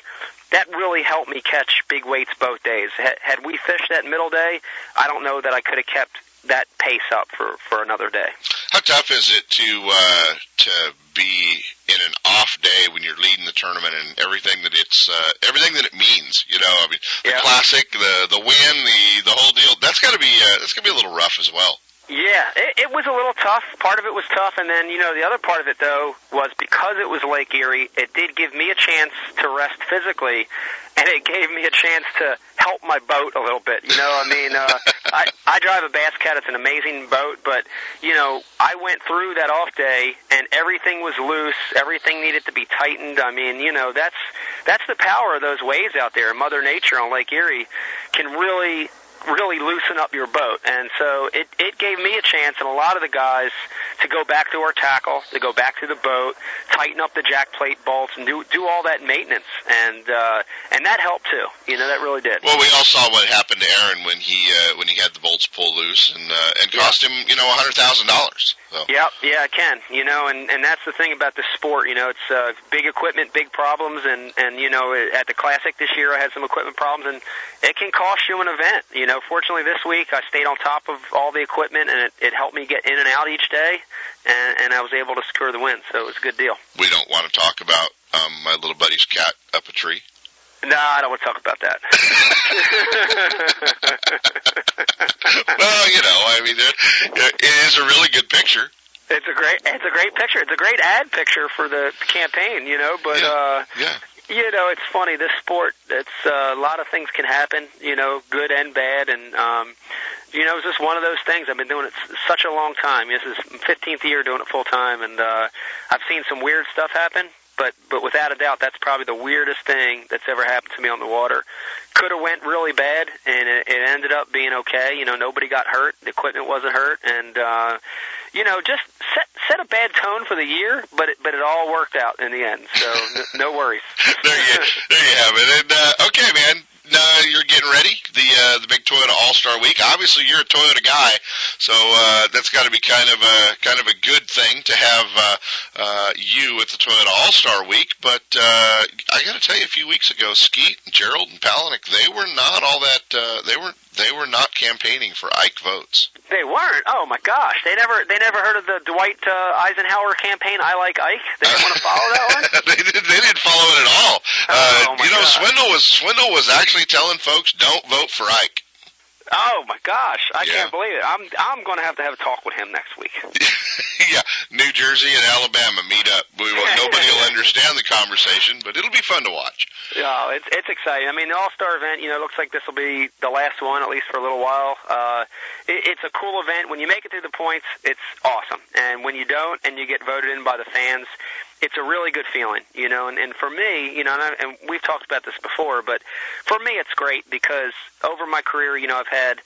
that really helped me catch big weights both days. Had, had we fished that middle day, I don't know that I could have kept that pace up for for another day. How tough is it to uh, to be in an off day when you're leading the tournament and everything that it's uh, everything that it means? You know, I mean, the classic, the the win, the the whole deal. That's got to be uh, that's gonna be a little rough as well. Yeah, it, it was a little tough. Part of it was tough, and then you know the other part of it though was because it was Lake Erie, it did give me a chance to rest physically, and it gave me a chance to help my boat a little bit. You know, I mean, uh, I I drive a Bass Cat. It's an amazing boat, but you know, I went through that off day, and everything was loose. Everything needed to be tightened. I mean, you know, that's that's the power of those waves out there. Mother Nature on Lake Erie can really really loosen up your boat. And so it, it gave me a chance and a lot of the guys to go back to our tackle, to go back to the boat, tighten up the jack plate bolts and do do all that maintenance. And uh and that helped too. You know, that really did. Well, we all saw what happened to Aaron when he uh, when he had the bolts pulled loose and uh, and cost him you know a hundred thousand dollars. So. Yep, yeah, it can. You know, and and that's the thing about the sport. You know, it's uh, big equipment, big problems, and and you know, at the classic this year, I had some equipment problems, and it can cost you an event. You know, fortunately this week I stayed on top of all the equipment, and it, it helped me get in and out each day, and and I was able to secure the win. So it was a good deal. We don't want to talk about um, my little buddy's cat up a tree. No, I don't want to talk about that. well, you know, I mean, it, it is a really good picture. It's a great, it's a great picture. It's a great ad picture for the campaign, you know. But uh, Yeah. You know, it's funny. This sport, it's uh, a lot of things can happen. You know, good and bad, and um, you know, it's just one of those things. I've been doing it such a long time. This is 15th year doing it full time, and uh, I've seen some weird stuff happen. but but without a doubt, that's probably the weirdest thing that's ever happened to me on the water. Could have went really bad, and it, it ended up being okay. You know, nobody got hurt, the equipment wasn't hurt, and uh, you know, just set set a bad tone for the year, but it, but it all worked out in the end. So n- no worries. there you there you have it. And uh, okay, man, uh, you're getting ready the uh, the big Toyota All Star Week. Obviously, you're a Toyota guy, so uh, that's got to be kind of a kind of a good thing to have uh, uh, you at the Toyota All Star Week. But uh, I got to tell you, a few weeks ago, Skeet, Gerald, and Palaniuk, they were not all that. Uh, they were they were not campaigning for Ike votes. They weren't. Oh my gosh, they never they never heard of the Dwight uh, Eisenhower campaign. I like Ike. They didn't want to follow that one. they didn't. They didn't follow it at all. Oh, uh, oh you know, God. Swindle was Swindle was actually telling folks don't vote for Ike. Oh my gosh, I Yeah. can't believe it. I'm I'm going to have to have a talk with him next week. yeah, New Jersey and Alabama meet up. We will, nobody will understand the conversation, but it'll be fun to watch. Yeah, it's it's exciting. I mean, the All Star event, you know, looks like this will be the last one, at least for a little while. Uh, it, it's a cool event. When you make it through the points, it's awesome, and when you don't, and you get voted in by the fans, it's a really good feeling, you know. And, and for me, you know, and, I, and we've talked about this before, but for me, it's great because over my career, you know, I've had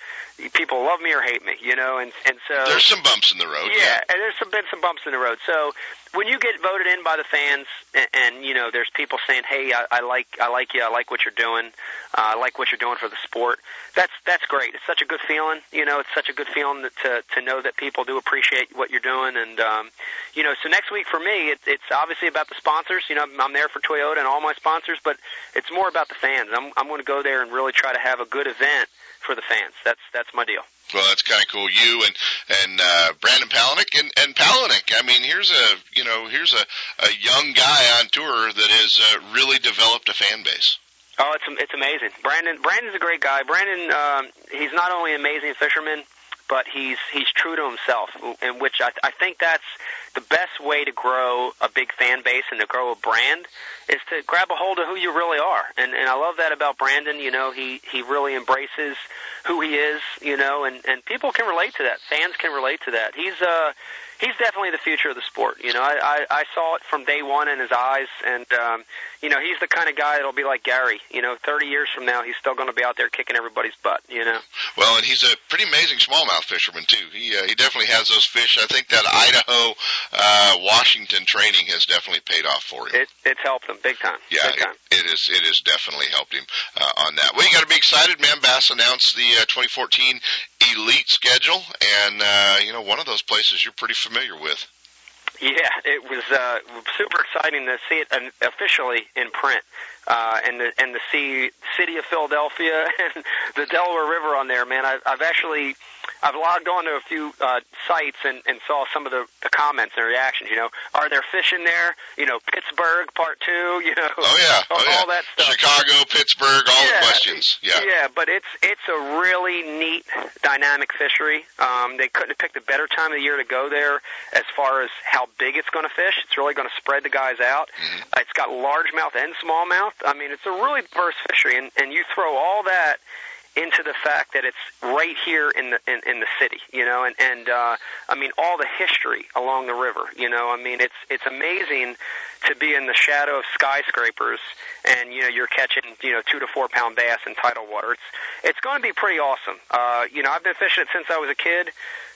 people love me or hate me, you know, and and so There's some bumps in the road. yeah, and there's some, been some bumps in the road. So when you get voted in by the fans, and, and you know, there's people saying, "Hey, I, I like, I like you. I like what you're doing. Uh, I like what you're doing for the sport." That's that's great. It's such a good feeling. You know, it's such a good feeling that, to to know that people do appreciate what you're doing. And um, you know, so next week for me, it, it's obviously about the sponsors. You know, I'm there for Toyota and all my sponsors, but it's more about the fans. I'm I'm going to go there and really try to have a good event for the fans. That's that's my deal. Well, that's kind of cool. You and and uh, Brandon Palaniuk and and Palaniuk. I mean, here's a you know here's a a young guy on tour that has uh, really developed a fan base. Oh, it's it's amazing. Brandon Brandon's a great guy. Brandon, um, he's not only an amazing fisherman, but he's he's true to himself, in which I, I think that's the best way to grow a big fan base and to grow a brand is to grab a hold of who you really are. And and I love that about Brandon. You know, he he really embraces who he is. You know, and and people can relate to that. Fans can relate to that. He's uh he's definitely the future of the sport. You know, I, I, I saw it from day one in his eyes, and um, you know, he's the kind of guy that'll be like Gary. You know, 30 years from now, he's still going to be out there kicking everybody's butt. You know. Well, and he's a pretty amazing smallmouth fisherman too. He uh, he definitely has those fish. I think that Idaho, uh, Washington training has definitely paid off for him. It it's helped him big time. Yeah, big time. it, it is. It has definitely helped him uh, on that. Well, you got to be excited, man. Bass announced the uh, 2014 Elite schedule, and uh, you know one of those places you're pretty familiar with. Yeah, it was uh, super exciting to see it officially in print, uh, and the and to see city of Philadelphia and the Delaware River on there. Man, I've, I've actually I've logged on to a few uh, sites and, and saw some of the, the comments and reactions. You know, are there fish in there? You know, Pittsburgh Part Two. You know, Oh yeah, all, oh yeah. all that stuff. Chicago, Pittsburgh, all Yeah. the questions. Yeah. Yeah, but it's it's a really neat dynamic fishery. Um, they couldn't have picked a better time of the year to go there as far as how big it's going to fish. It's really going to spread the guys out. Uh, it's got largemouth and smallmouth. I mean, it's a really diverse fishery, and, and you throw all that into the fact that it's right here in the in, in the city, you know, and and uh, I mean all the history along the river, you know. I mean it's it's amazing to be in the shadow of skyscrapers, and you know you're catching you know two to four pound bass in tidal water. It's it's going to be pretty awesome. Uh, you know I've been fishing it since I was a kid.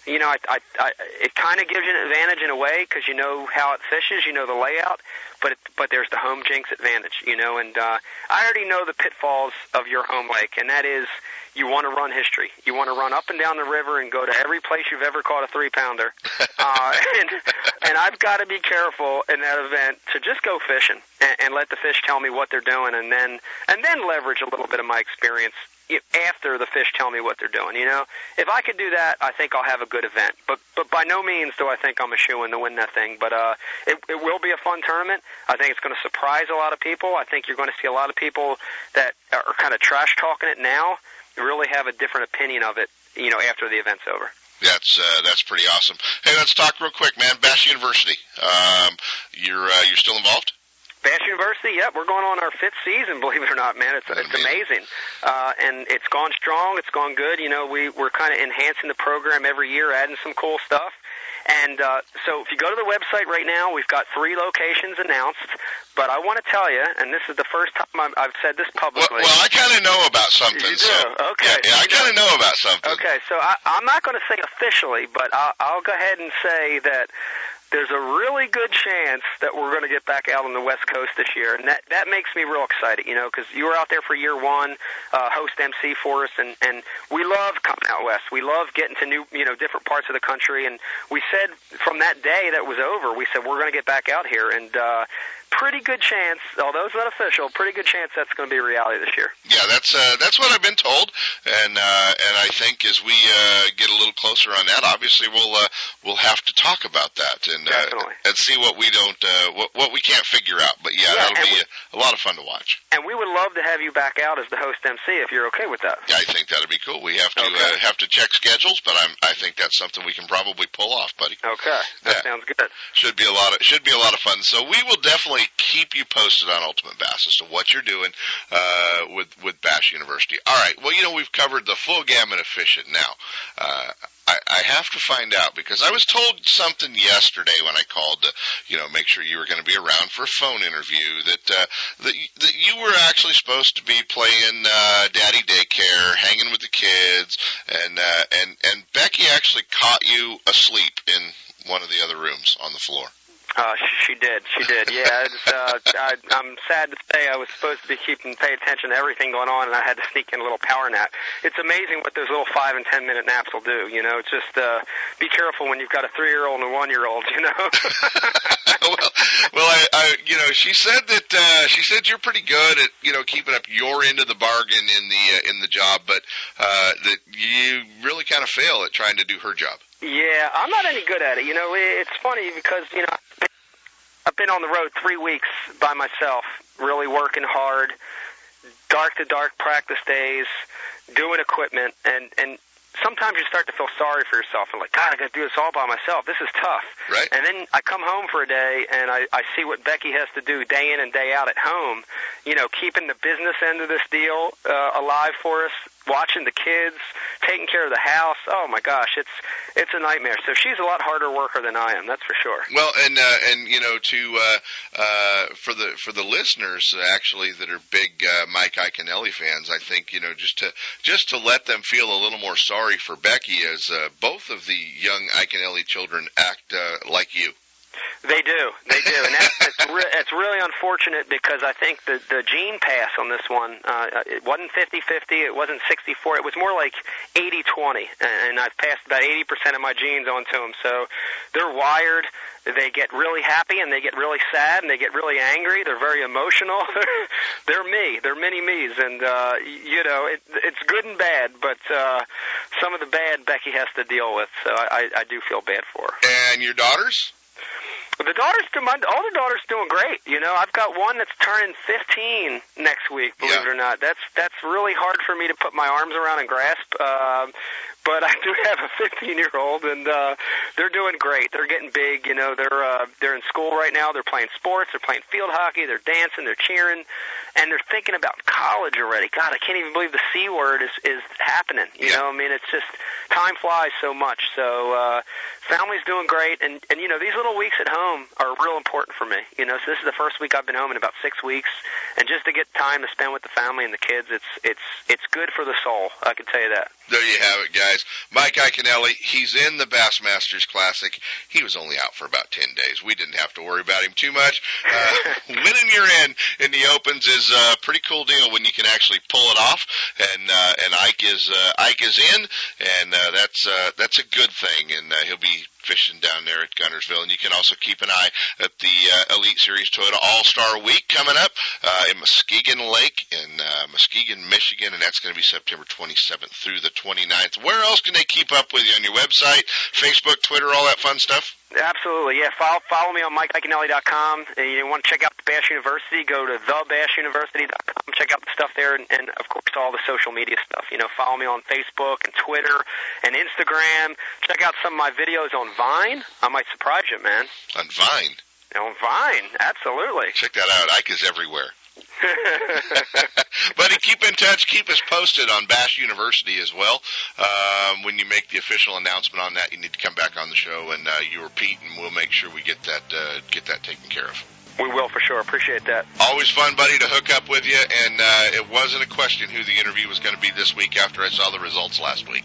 You know, I, I, I, it kind of gives you an advantage in a way because you know how it fishes, you know the layout, but it, but there's the home jinx advantage, you know. And uh, I already know the pitfalls of your home lake, and that is you want to run history. You want to run up and down the river and go to every place you've ever caught a three pounder. uh, and and I've got to be careful in that event to just go fishing and, and let the fish tell me what they're doing, and then and then leverage a little bit of my experience after the fish tell me what they're doing. You know, if I could do that, I think I'll have a good event. But but by no means do I think I'm a shoe in to win that thing. But uh, it, it will be a fun tournament. I think it's going to surprise a lot of people. I think you're going to see a lot of people that are kind of trash talking it now really have a different opinion of it. You know, after the event's over. That's uh, that's pretty awesome. Hey, let's talk real quick, man. Bass University. Um, you're uh, you're still involved? Bass University, yep, we're going on our fifth season, believe it or not, man. It's it's amazing, uh, and it's gone strong. It's gone good. You know, we we're kind of enhancing the program every year, adding some cool stuff. And uh, so if you go to the website right now, we've got three locations announced. But I want to tell you, and this is the first time I've, I've said this publicly. Well, well I kind of know about something. You do? So, okay. Yeah, yeah I kind of know about something. Okay, so I, I'm not going to say officially, but I'll, I'll go ahead and say that there's a really good chance that we're going to get back out on the West Coast this year, and that that makes me real excited. You know, because you were out there for year one, uh, host MC for us, and and we love coming out west. We love getting to new, you know, different parts of the country. And we said from that day that was over, we said we're going to get back out here, and uh, pretty good chance, although it's not official, pretty good chance that's going to be a reality this year. Yeah, that's uh, that's what I've been told, and uh, and I think as we uh, get a little closer on that, obviously we'll uh, we'll have to talk about that and uh, and see what we don't uh, what what we can't figure out. But yeah, Yeah, that'll be we- a, a lot of fun to watch. And we would love to have you back out as the host MC if you're okay with that. Yeah, I think that'd be cool. We have to uh, have to check schedules, but I'm I think that's something we can probably pull off, buddy. Okay, that sounds good. Should be a lot of should be a lot of fun. So we will definitely keep you posted on Ultimate Bass as to what you're doing uh, with with Bass University. All right. Well, you know we've covered the full gamut of fishing. Now, uh, I, I have to find out because I was told something yesterday when I called to you know make sure you were going to be around for a phone interview that uh, that that you were actually supposed to be playing uh, daddy daycare, hanging with the kids, and uh, and and Becky actually caught you asleep in one of the other rooms on the floor. Uh, she, she did. She did. Yeah. It's, uh, I, I'm sad to say I was supposed to be keeping pay attention to everything going on, and I had to sneak in a little power nap. It's amazing what those little five and ten minute naps will do. You know, it's just uh, be careful when you've got a three year old and a one year old. You know. Well, I, I, you know, she said that uh, she said you're pretty good at you know keeping up your end of the bargain in the uh, in the job, but uh, that you really kind of fail at trying to do her job. Yeah, I'm not any good at it. You know, it's funny because you know I've been on the road three weeks by myself, really working hard, dark to dark practice days, doing equipment, and and sometimes you start to feel sorry for yourself and like, God, I got to do this all by myself. This is tough. Right. And then I come home for a day and I I see what Becky has to do day in and day out at home. You know, keeping the business end of this deal uh, alive for us, watching the kids, taking care of the house. Oh my gosh, it's it's a nightmare. So she's a lot harder worker than I am. That's for sure. Well, and uh, and you know, to uh, uh, for the for the listeners actually that are big uh, Mike Iaconelli fans, I think you know just to just to let them feel a little more sorry for Becky, as uh, both of the young Iaconelli children act uh, like you. They do, they do, and that's it's, re- it's really unfortunate because I think the the gene pass on this one uh, it wasn't fifty fifty, it wasn't sixty four, it was more like eighty twenty, and I've passed about eighty percent of my genes onto them. So they're wired. They get really happy and they get really sad and they get really angry. They're very emotional. they're me. They're mini me's, and uh, you know it, it's good and bad. But uh, some of the bad Becky has to deal with, so I, I, I do feel bad for her. And your daughters? The daughter's my older daughter's doing great. You know, I've got one that's turning 15 next week. Believe it or not, that's that's really hard for me to put my arms around and grasp. Um, but I do have a 15 year old, and uh, they're doing great. They're getting big. You know, they're uh, they're in school right now. They're playing sports. They're playing field hockey. They're dancing. They're cheering, and they're thinking about college already. God, I can't even believe the C word is is happening. You know, I mean, it's just time flies so much. So uh, family's doing great, and and you know, these little weeks at home are real important for me. You know, so this is the first week I've been home in about six weeks, and just to get time to spend with the family and the kids, it's it's it's good for the soul. I can tell you that. There you have it, guys. Mike Iaconelli, he's in the Bassmasters Classic. He was only out for about 10 days. We didn't have to worry about him too much. Uh, winning your in in the Opens is a pretty cool deal when you can actually pull it off. And, uh, and Ike is, uh, Ike is in, and, uh, that's, uh, that's a good thing. And, uh, he'll be fishing down there at Guntersville. And you can also keep an eye at the, uh, Elite Series Toyota All-Star Week coming up, uh, in Muskegon Lake in, uh, Muskegon, Michigan. And that's going to be September 27th through the 29th. Where else can they keep up with you on your website, Facebook, Twitter, all that fun stuff? Absolutely, yeah. Follow, follow me on MikeIaconelli.com. And you want to check out the Bass University, go to thebassuniversity.com. Check out the stuff there, and, and of course all the social media stuff. You know, follow me on Facebook and Twitter and Instagram. Check out some of my videos on Vine. I might surprise you, man. On Vine. On Vine, absolutely. Check that out. Ike is everywhere. Buddy, keep in touch. Keep us posted on Bass University as well. Um, when you make the official announcement on that, you need to come back on the show and uh, you repeat, and we'll make sure we get that uh, get that taken care of. We will for sure. Appreciate that. Always fun, buddy, to hook up with you. And uh, it wasn't a question who the interview was going to be this week after I saw the results last week.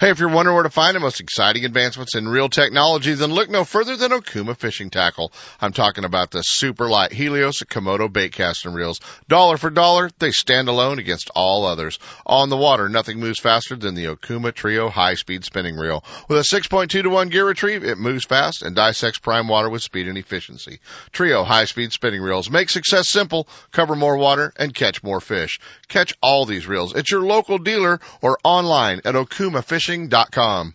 Hey, if you're wondering where to find the most exciting advancements in reel technology, then look no further than Okuma Fishing Tackle. I'm talking about the super light Helios Komodo bait casting reels. Dollar for dollar, they stand alone against all others. On the water, nothing moves faster than the Okuma Trio high speed spinning reel. With a 6.2 to 1 gear retrieve, it moves fast and dissects prime water with speed and efficiency. Trio high speed spinning reels make success simple, cover more water, and catch more fish. Catch all these reels at your local dealer or online at Okuma Fishing fishing.com.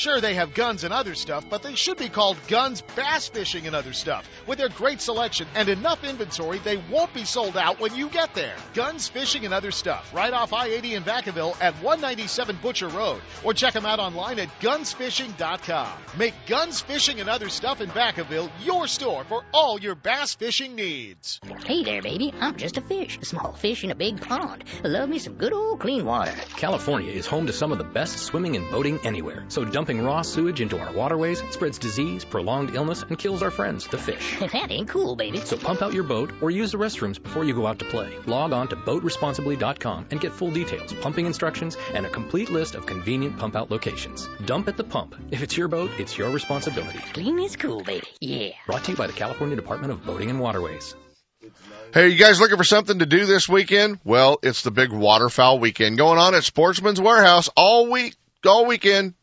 Sure, they have guns and other stuff, but they should be called Guns Bass Fishing and Other Stuff. With their great selection and enough inventory, they won't be sold out when you get there. Guns Fishing and Other Stuff, right off I-80 in Vacaville at 197 Butcher Road. Or check them out online at gunsfishing.com. Make Guns Fishing and Other Stuff in Vacaville your store for all your bass fishing needs. Hey there, baby. I'm just a fish, a small fish in a big pond. Love me some good old clean water. California is home to some of the best swimming and boating anywhere, so dumping raw sewage into our waterways spreads disease, prolonged illness, and kills our friends, the fish. that ain't cool, baby. So pump out your boat or use the restrooms before you go out to play. Log on to boatresponsibly.com and get full details, pumping instructions, and a complete list of convenient pump out locations. Dump at the pump. If it's your boat, it's your responsibility. Clean is cool, baby. Yeah. Brought to you by the California Department of Boating and Waterways. Hey, you guys looking for something to do this weekend? Well, it's the big waterfowl weekend going on at Sportsman's Warehouse all week, all weekend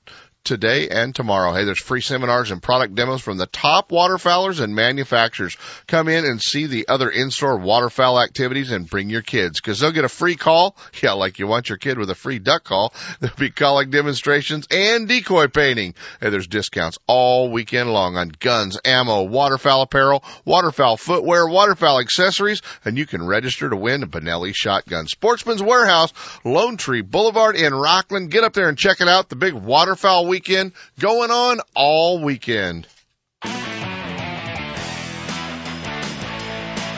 today and tomorrow. Hey, there's free seminars and product demos from the top waterfowlers and manufacturers. Come in and see the other in-store waterfowl activities and bring your kids because they'll get a free call. Yeah, like you want your kid with a free duck call. There'll be calling demonstrations and decoy painting. Hey, there's discounts all weekend long on guns, ammo, waterfowl apparel, waterfowl footwear, waterfowl accessories, and you can register to win a Benelli shotgun. Sportsman's Warehouse, Lone Tree Boulevard in Rocklin. Get up there and check it out. The big waterfowl week weekend going on all weekend.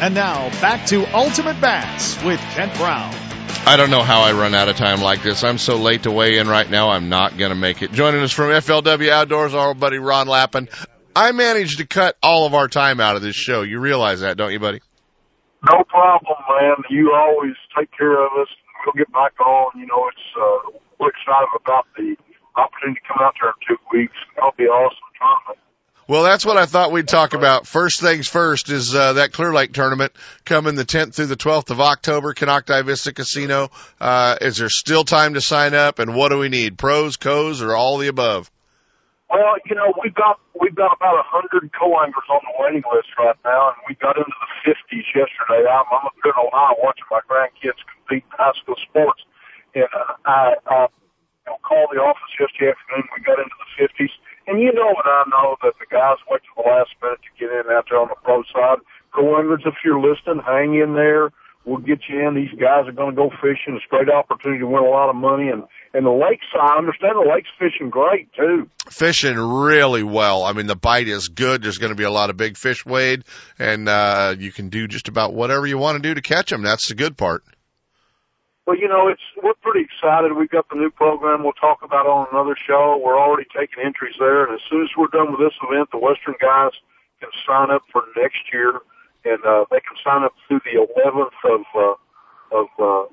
And now back to Ultimate Bass with Kent Brown. I don't know how I run out of time like this. I'm so late to weigh in right now. I'm not going to make it. Joining us from FLW Outdoors, our buddy Ron Lappin. I managed to cut all of our time out of this show. You realize that, don't you, buddy? No problem, man. You always take care of us. We'll get back on. You know, it's uh, we're excited about the opportunity to come out there in two weeks. That'll be awesome tournament. Well, that's what I thought we'd talk about. First things first is uh, that Clear Lake tournament coming the 10th through the 12th of October, Konocti Vista Casino. Uh, is there still time to sign up, and what do we need? Pros, cos, or all the above? Well, you know, we've got we've got about a hundred co-anglers on the waiting list right now, and we got into the fifties yesterday. I'm, I'm up in Ohio watching my grandkids compete in high school sports, and uh, I, I know, called the office yesterday afternoon. We got into the 50s. And you know and I know that the guys wait till the last minute to get in out there on the pro side. Go Inwards, if you're listening, hang in there. we'll get you in. These guys are going to go fishing. It's a great opportunity to win a lot of money. And, and the lakes, I understand the lake's fishing great too. Fishing really well. I mean, the bite is good. There's going to be a lot of big fish weighed and, uh, you can do just about whatever you want to do to catch them. That's the good part. Well, you know, it's we're pretty excited. We've got the new program we'll talk about on another show. We're already taking entries there, and as soon as we're done with this event, the Western guys can sign up for next year, and uh, they can sign up through the 11th of uh, of uh,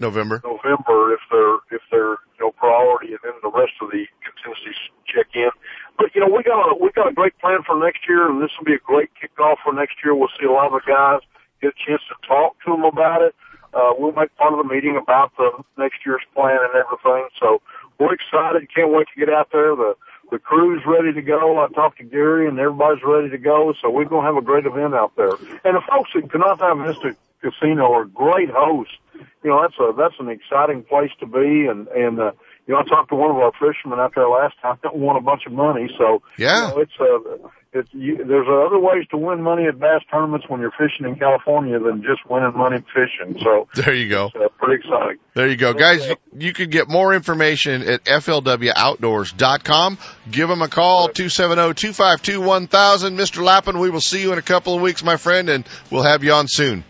November. November if they're if they're you know priority, and then the rest of the contingencies check in. But you know, we got a we got a great plan for next year, and this will be a great kickoff for next year. We'll see a lot of the guys get a chance to talk to them about it uh, we'll make part of the meeting about the next year's plan and everything. So we're excited. Can't wait to get out there. The the crew's ready to go. I talked to Gary and everybody's ready to go. So we're going to have a great event out there. And the folks at Konocti Vista Casino are great hosts. You know, that's a, that's an exciting place to be. And, and, uh, you know, I talked to one of our fishermen out there last time that won a bunch of money. So, yeah, you know, it's, uh, it's, you, there's other ways to win money at bass tournaments when you're fishing in California than just winning money fishing. So there you go. Uh, pretty exciting. There you go, guys. You, you can get more information at flwoutdoors.com. Give them a call, 270-252-1000. Mr. Lappin, we will see you in a couple of weeks, my friend, and we'll have you on soon.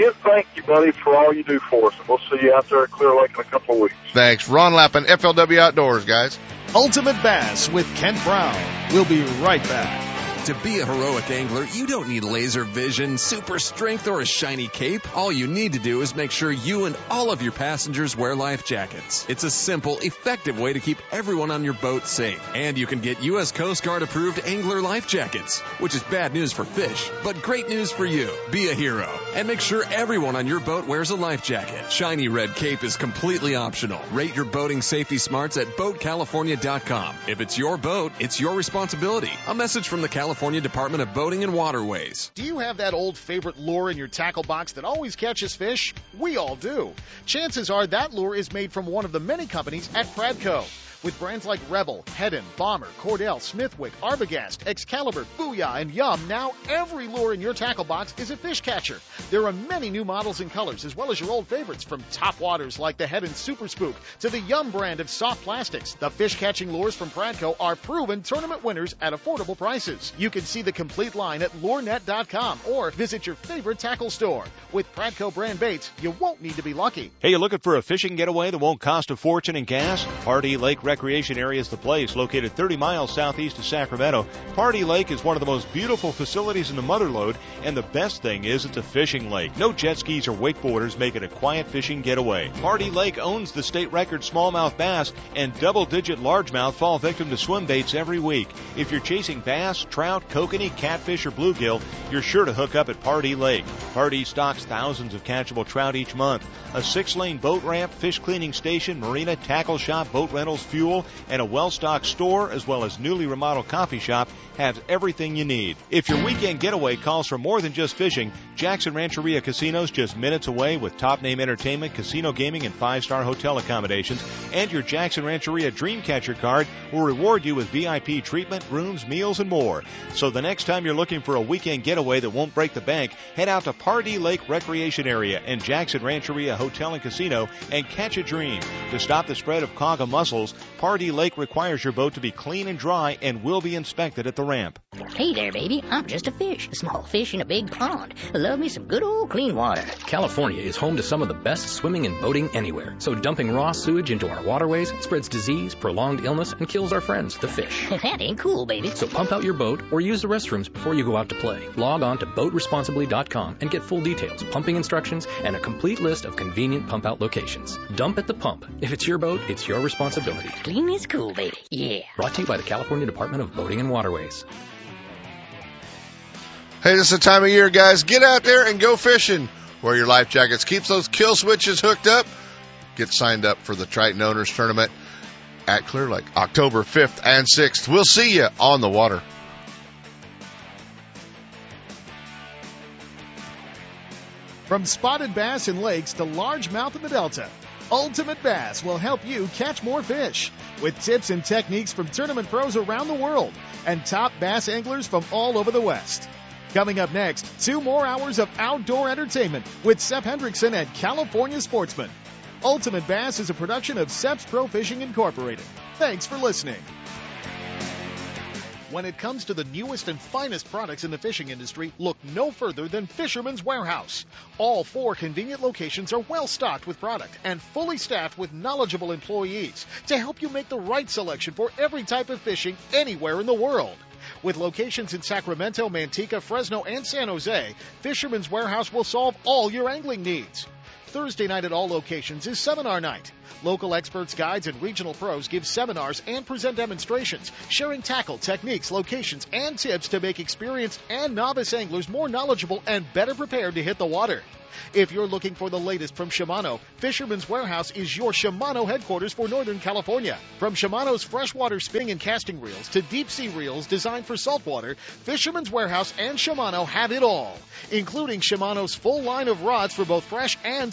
Yeah, thank you, buddy, for all you do for us. We'll see you out there at Clear Lake in a couple of weeks. Thanks. Ron Lappin, FLW Outdoors, guys. Ultimate Bass with Kent Brown. We'll be right back. To be a heroic angler, you don't need laser vision, super strength, or a shiny cape. All you need to do is make sure you and all of your passengers wear life jackets. It's a simple, effective way to keep everyone on your boat safe. And you can get U.S. Coast Guard approved angler life jackets, which is bad news for fish, but great news for you. Be a hero and make sure everyone on your boat wears a life jacket. Shiny red cape is completely optional. Rate your boating safety smarts at BoatCalifornia.com. If it's your boat, it's your responsibility. A message from the California California Department of Boating and Waterways. Do you have that old favorite lure in your tackle box that always catches fish? We all do. Chances are that lure is made from one of the many companies at Pradco. With brands like Rebel, Heddon, Bomber, Cordell, Smithwick, Arbogast, Excalibur, Booyah, and Yum, now every lure in your tackle box is a fish catcher. There are many new models and colors, as well as your old favorites, from top waters like the Heddon Super Spook to the Yum brand of soft plastics. The fish catching lures from Pradco are proven tournament winners at affordable prices. You can see the complete line at lurenet.com or visit your favorite tackle store. With Pradco brand baits, you won't need to be lucky. Hey, you looking for a fishing getaway that won't cost a fortune in gas? Pardee Lake Recreation Area is the place, located 30 miles southeast of Sacramento. Pardee Lake is one of the most beautiful facilities in the Motherlode, and the best thing is it's a fishing lake. No jet skis or wakeboarders make it a quiet fishing getaway. Pardee Lake owns the state record smallmouth bass, and double-digit largemouth fall victim to swim baits every week. If you're chasing bass, trout, kokanee, catfish, or bluegill, you're sure to hook up at Pardee Lake. Pardee stocks thousands of catchable trout each month. A six-lane boat ramp, fish cleaning station, marina, tackle shop, boat rentals, fuel, fuel, and a well-stocked store, as well as newly remodeled coffee shop, has everything you need. If your weekend getaway calls for more than just fishing, Jackson Rancheria Casinos just minutes away with top name entertainment, casino gaming, and five-star hotel accommodations. And your Jackson Rancheria Dreamcatcher card will reward you with VIP treatment, rooms, meals, and more. So the next time you're looking for a weekend getaway that won't break the bank, head out to Pardee Lake Recreation Area and Jackson Rancheria Hotel and Casino and catch a dream. To stop the spread of quagga mussels, Pardee Lake requires your boat to be clean and dry and will be inspected at the ramp. Hey there, baby. I'm just a fish, a small fish in a big pond. Love me some good old clean water. California is home to some of the best swimming and boating anywhere. So dumping raw sewage into our waterways spreads disease, prolonged illness, and kills our friends, the fish. that ain't cool, baby. So pump out your boat or use the restrooms before you go out to play. Log on to boatresponsibly.com and get full details, pumping instructions, and a complete list of convenient pump out locations. Dump at the pump. If it's your boat, it's your responsibility. Clean is cool, baby. Yeah. Brought to you by the California Department of Boating and Waterways. Hey, this is the time of year, guys. Get out there and go fishing. Wear your life jackets. Keep those kill switches hooked up. Get signed up for the Triton Owners Tournament at Clear Lake, October 5th and 6th. We'll see you on the water. From spotted bass in lakes to largemouth in the Delta, Ultimate Bass will help you catch more fish with tips and techniques from tournament pros around the world and top bass anglers from all over the West. Coming up next, two more hours of outdoor entertainment with Sep Hendrickson and California Sportsman. Ultimate Bass is a production of Seps Pro Fishing Incorporated. Thanks for listening. When it comes to the newest and finest products in the fishing industry, look no further than Fisherman's Warehouse. All four convenient locations are well stocked with product and fully staffed with knowledgeable employees to help you make the right selection for every type of fishing anywhere in the world. With locations in Sacramento, Manteca, Fresno, and San Jose, Fisherman's Warehouse will solve all your angling needs. Thursday night at all locations is seminar night. Local experts, guides, and regional pros give seminars and present demonstrations, sharing tackle, techniques, locations, and tips to make experienced and novice anglers more knowledgeable and better prepared to hit the water. If you're looking for the latest from Shimano, Fisherman's Warehouse is your Shimano headquarters for Northern California. From Shimano's freshwater spinning and casting reels to deep sea reels designed for saltwater, Fisherman's Warehouse and Shimano have it all, including Shimano's full line of rods for both fresh and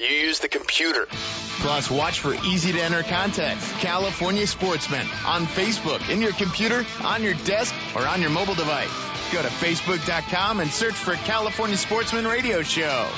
You use the computer. Plus, watch for easy to enter contests. California Sportsman on Facebook, in your computer, on your desk, or on your mobile device. Go to Facebook.com and search for California Sportsman Radio Show.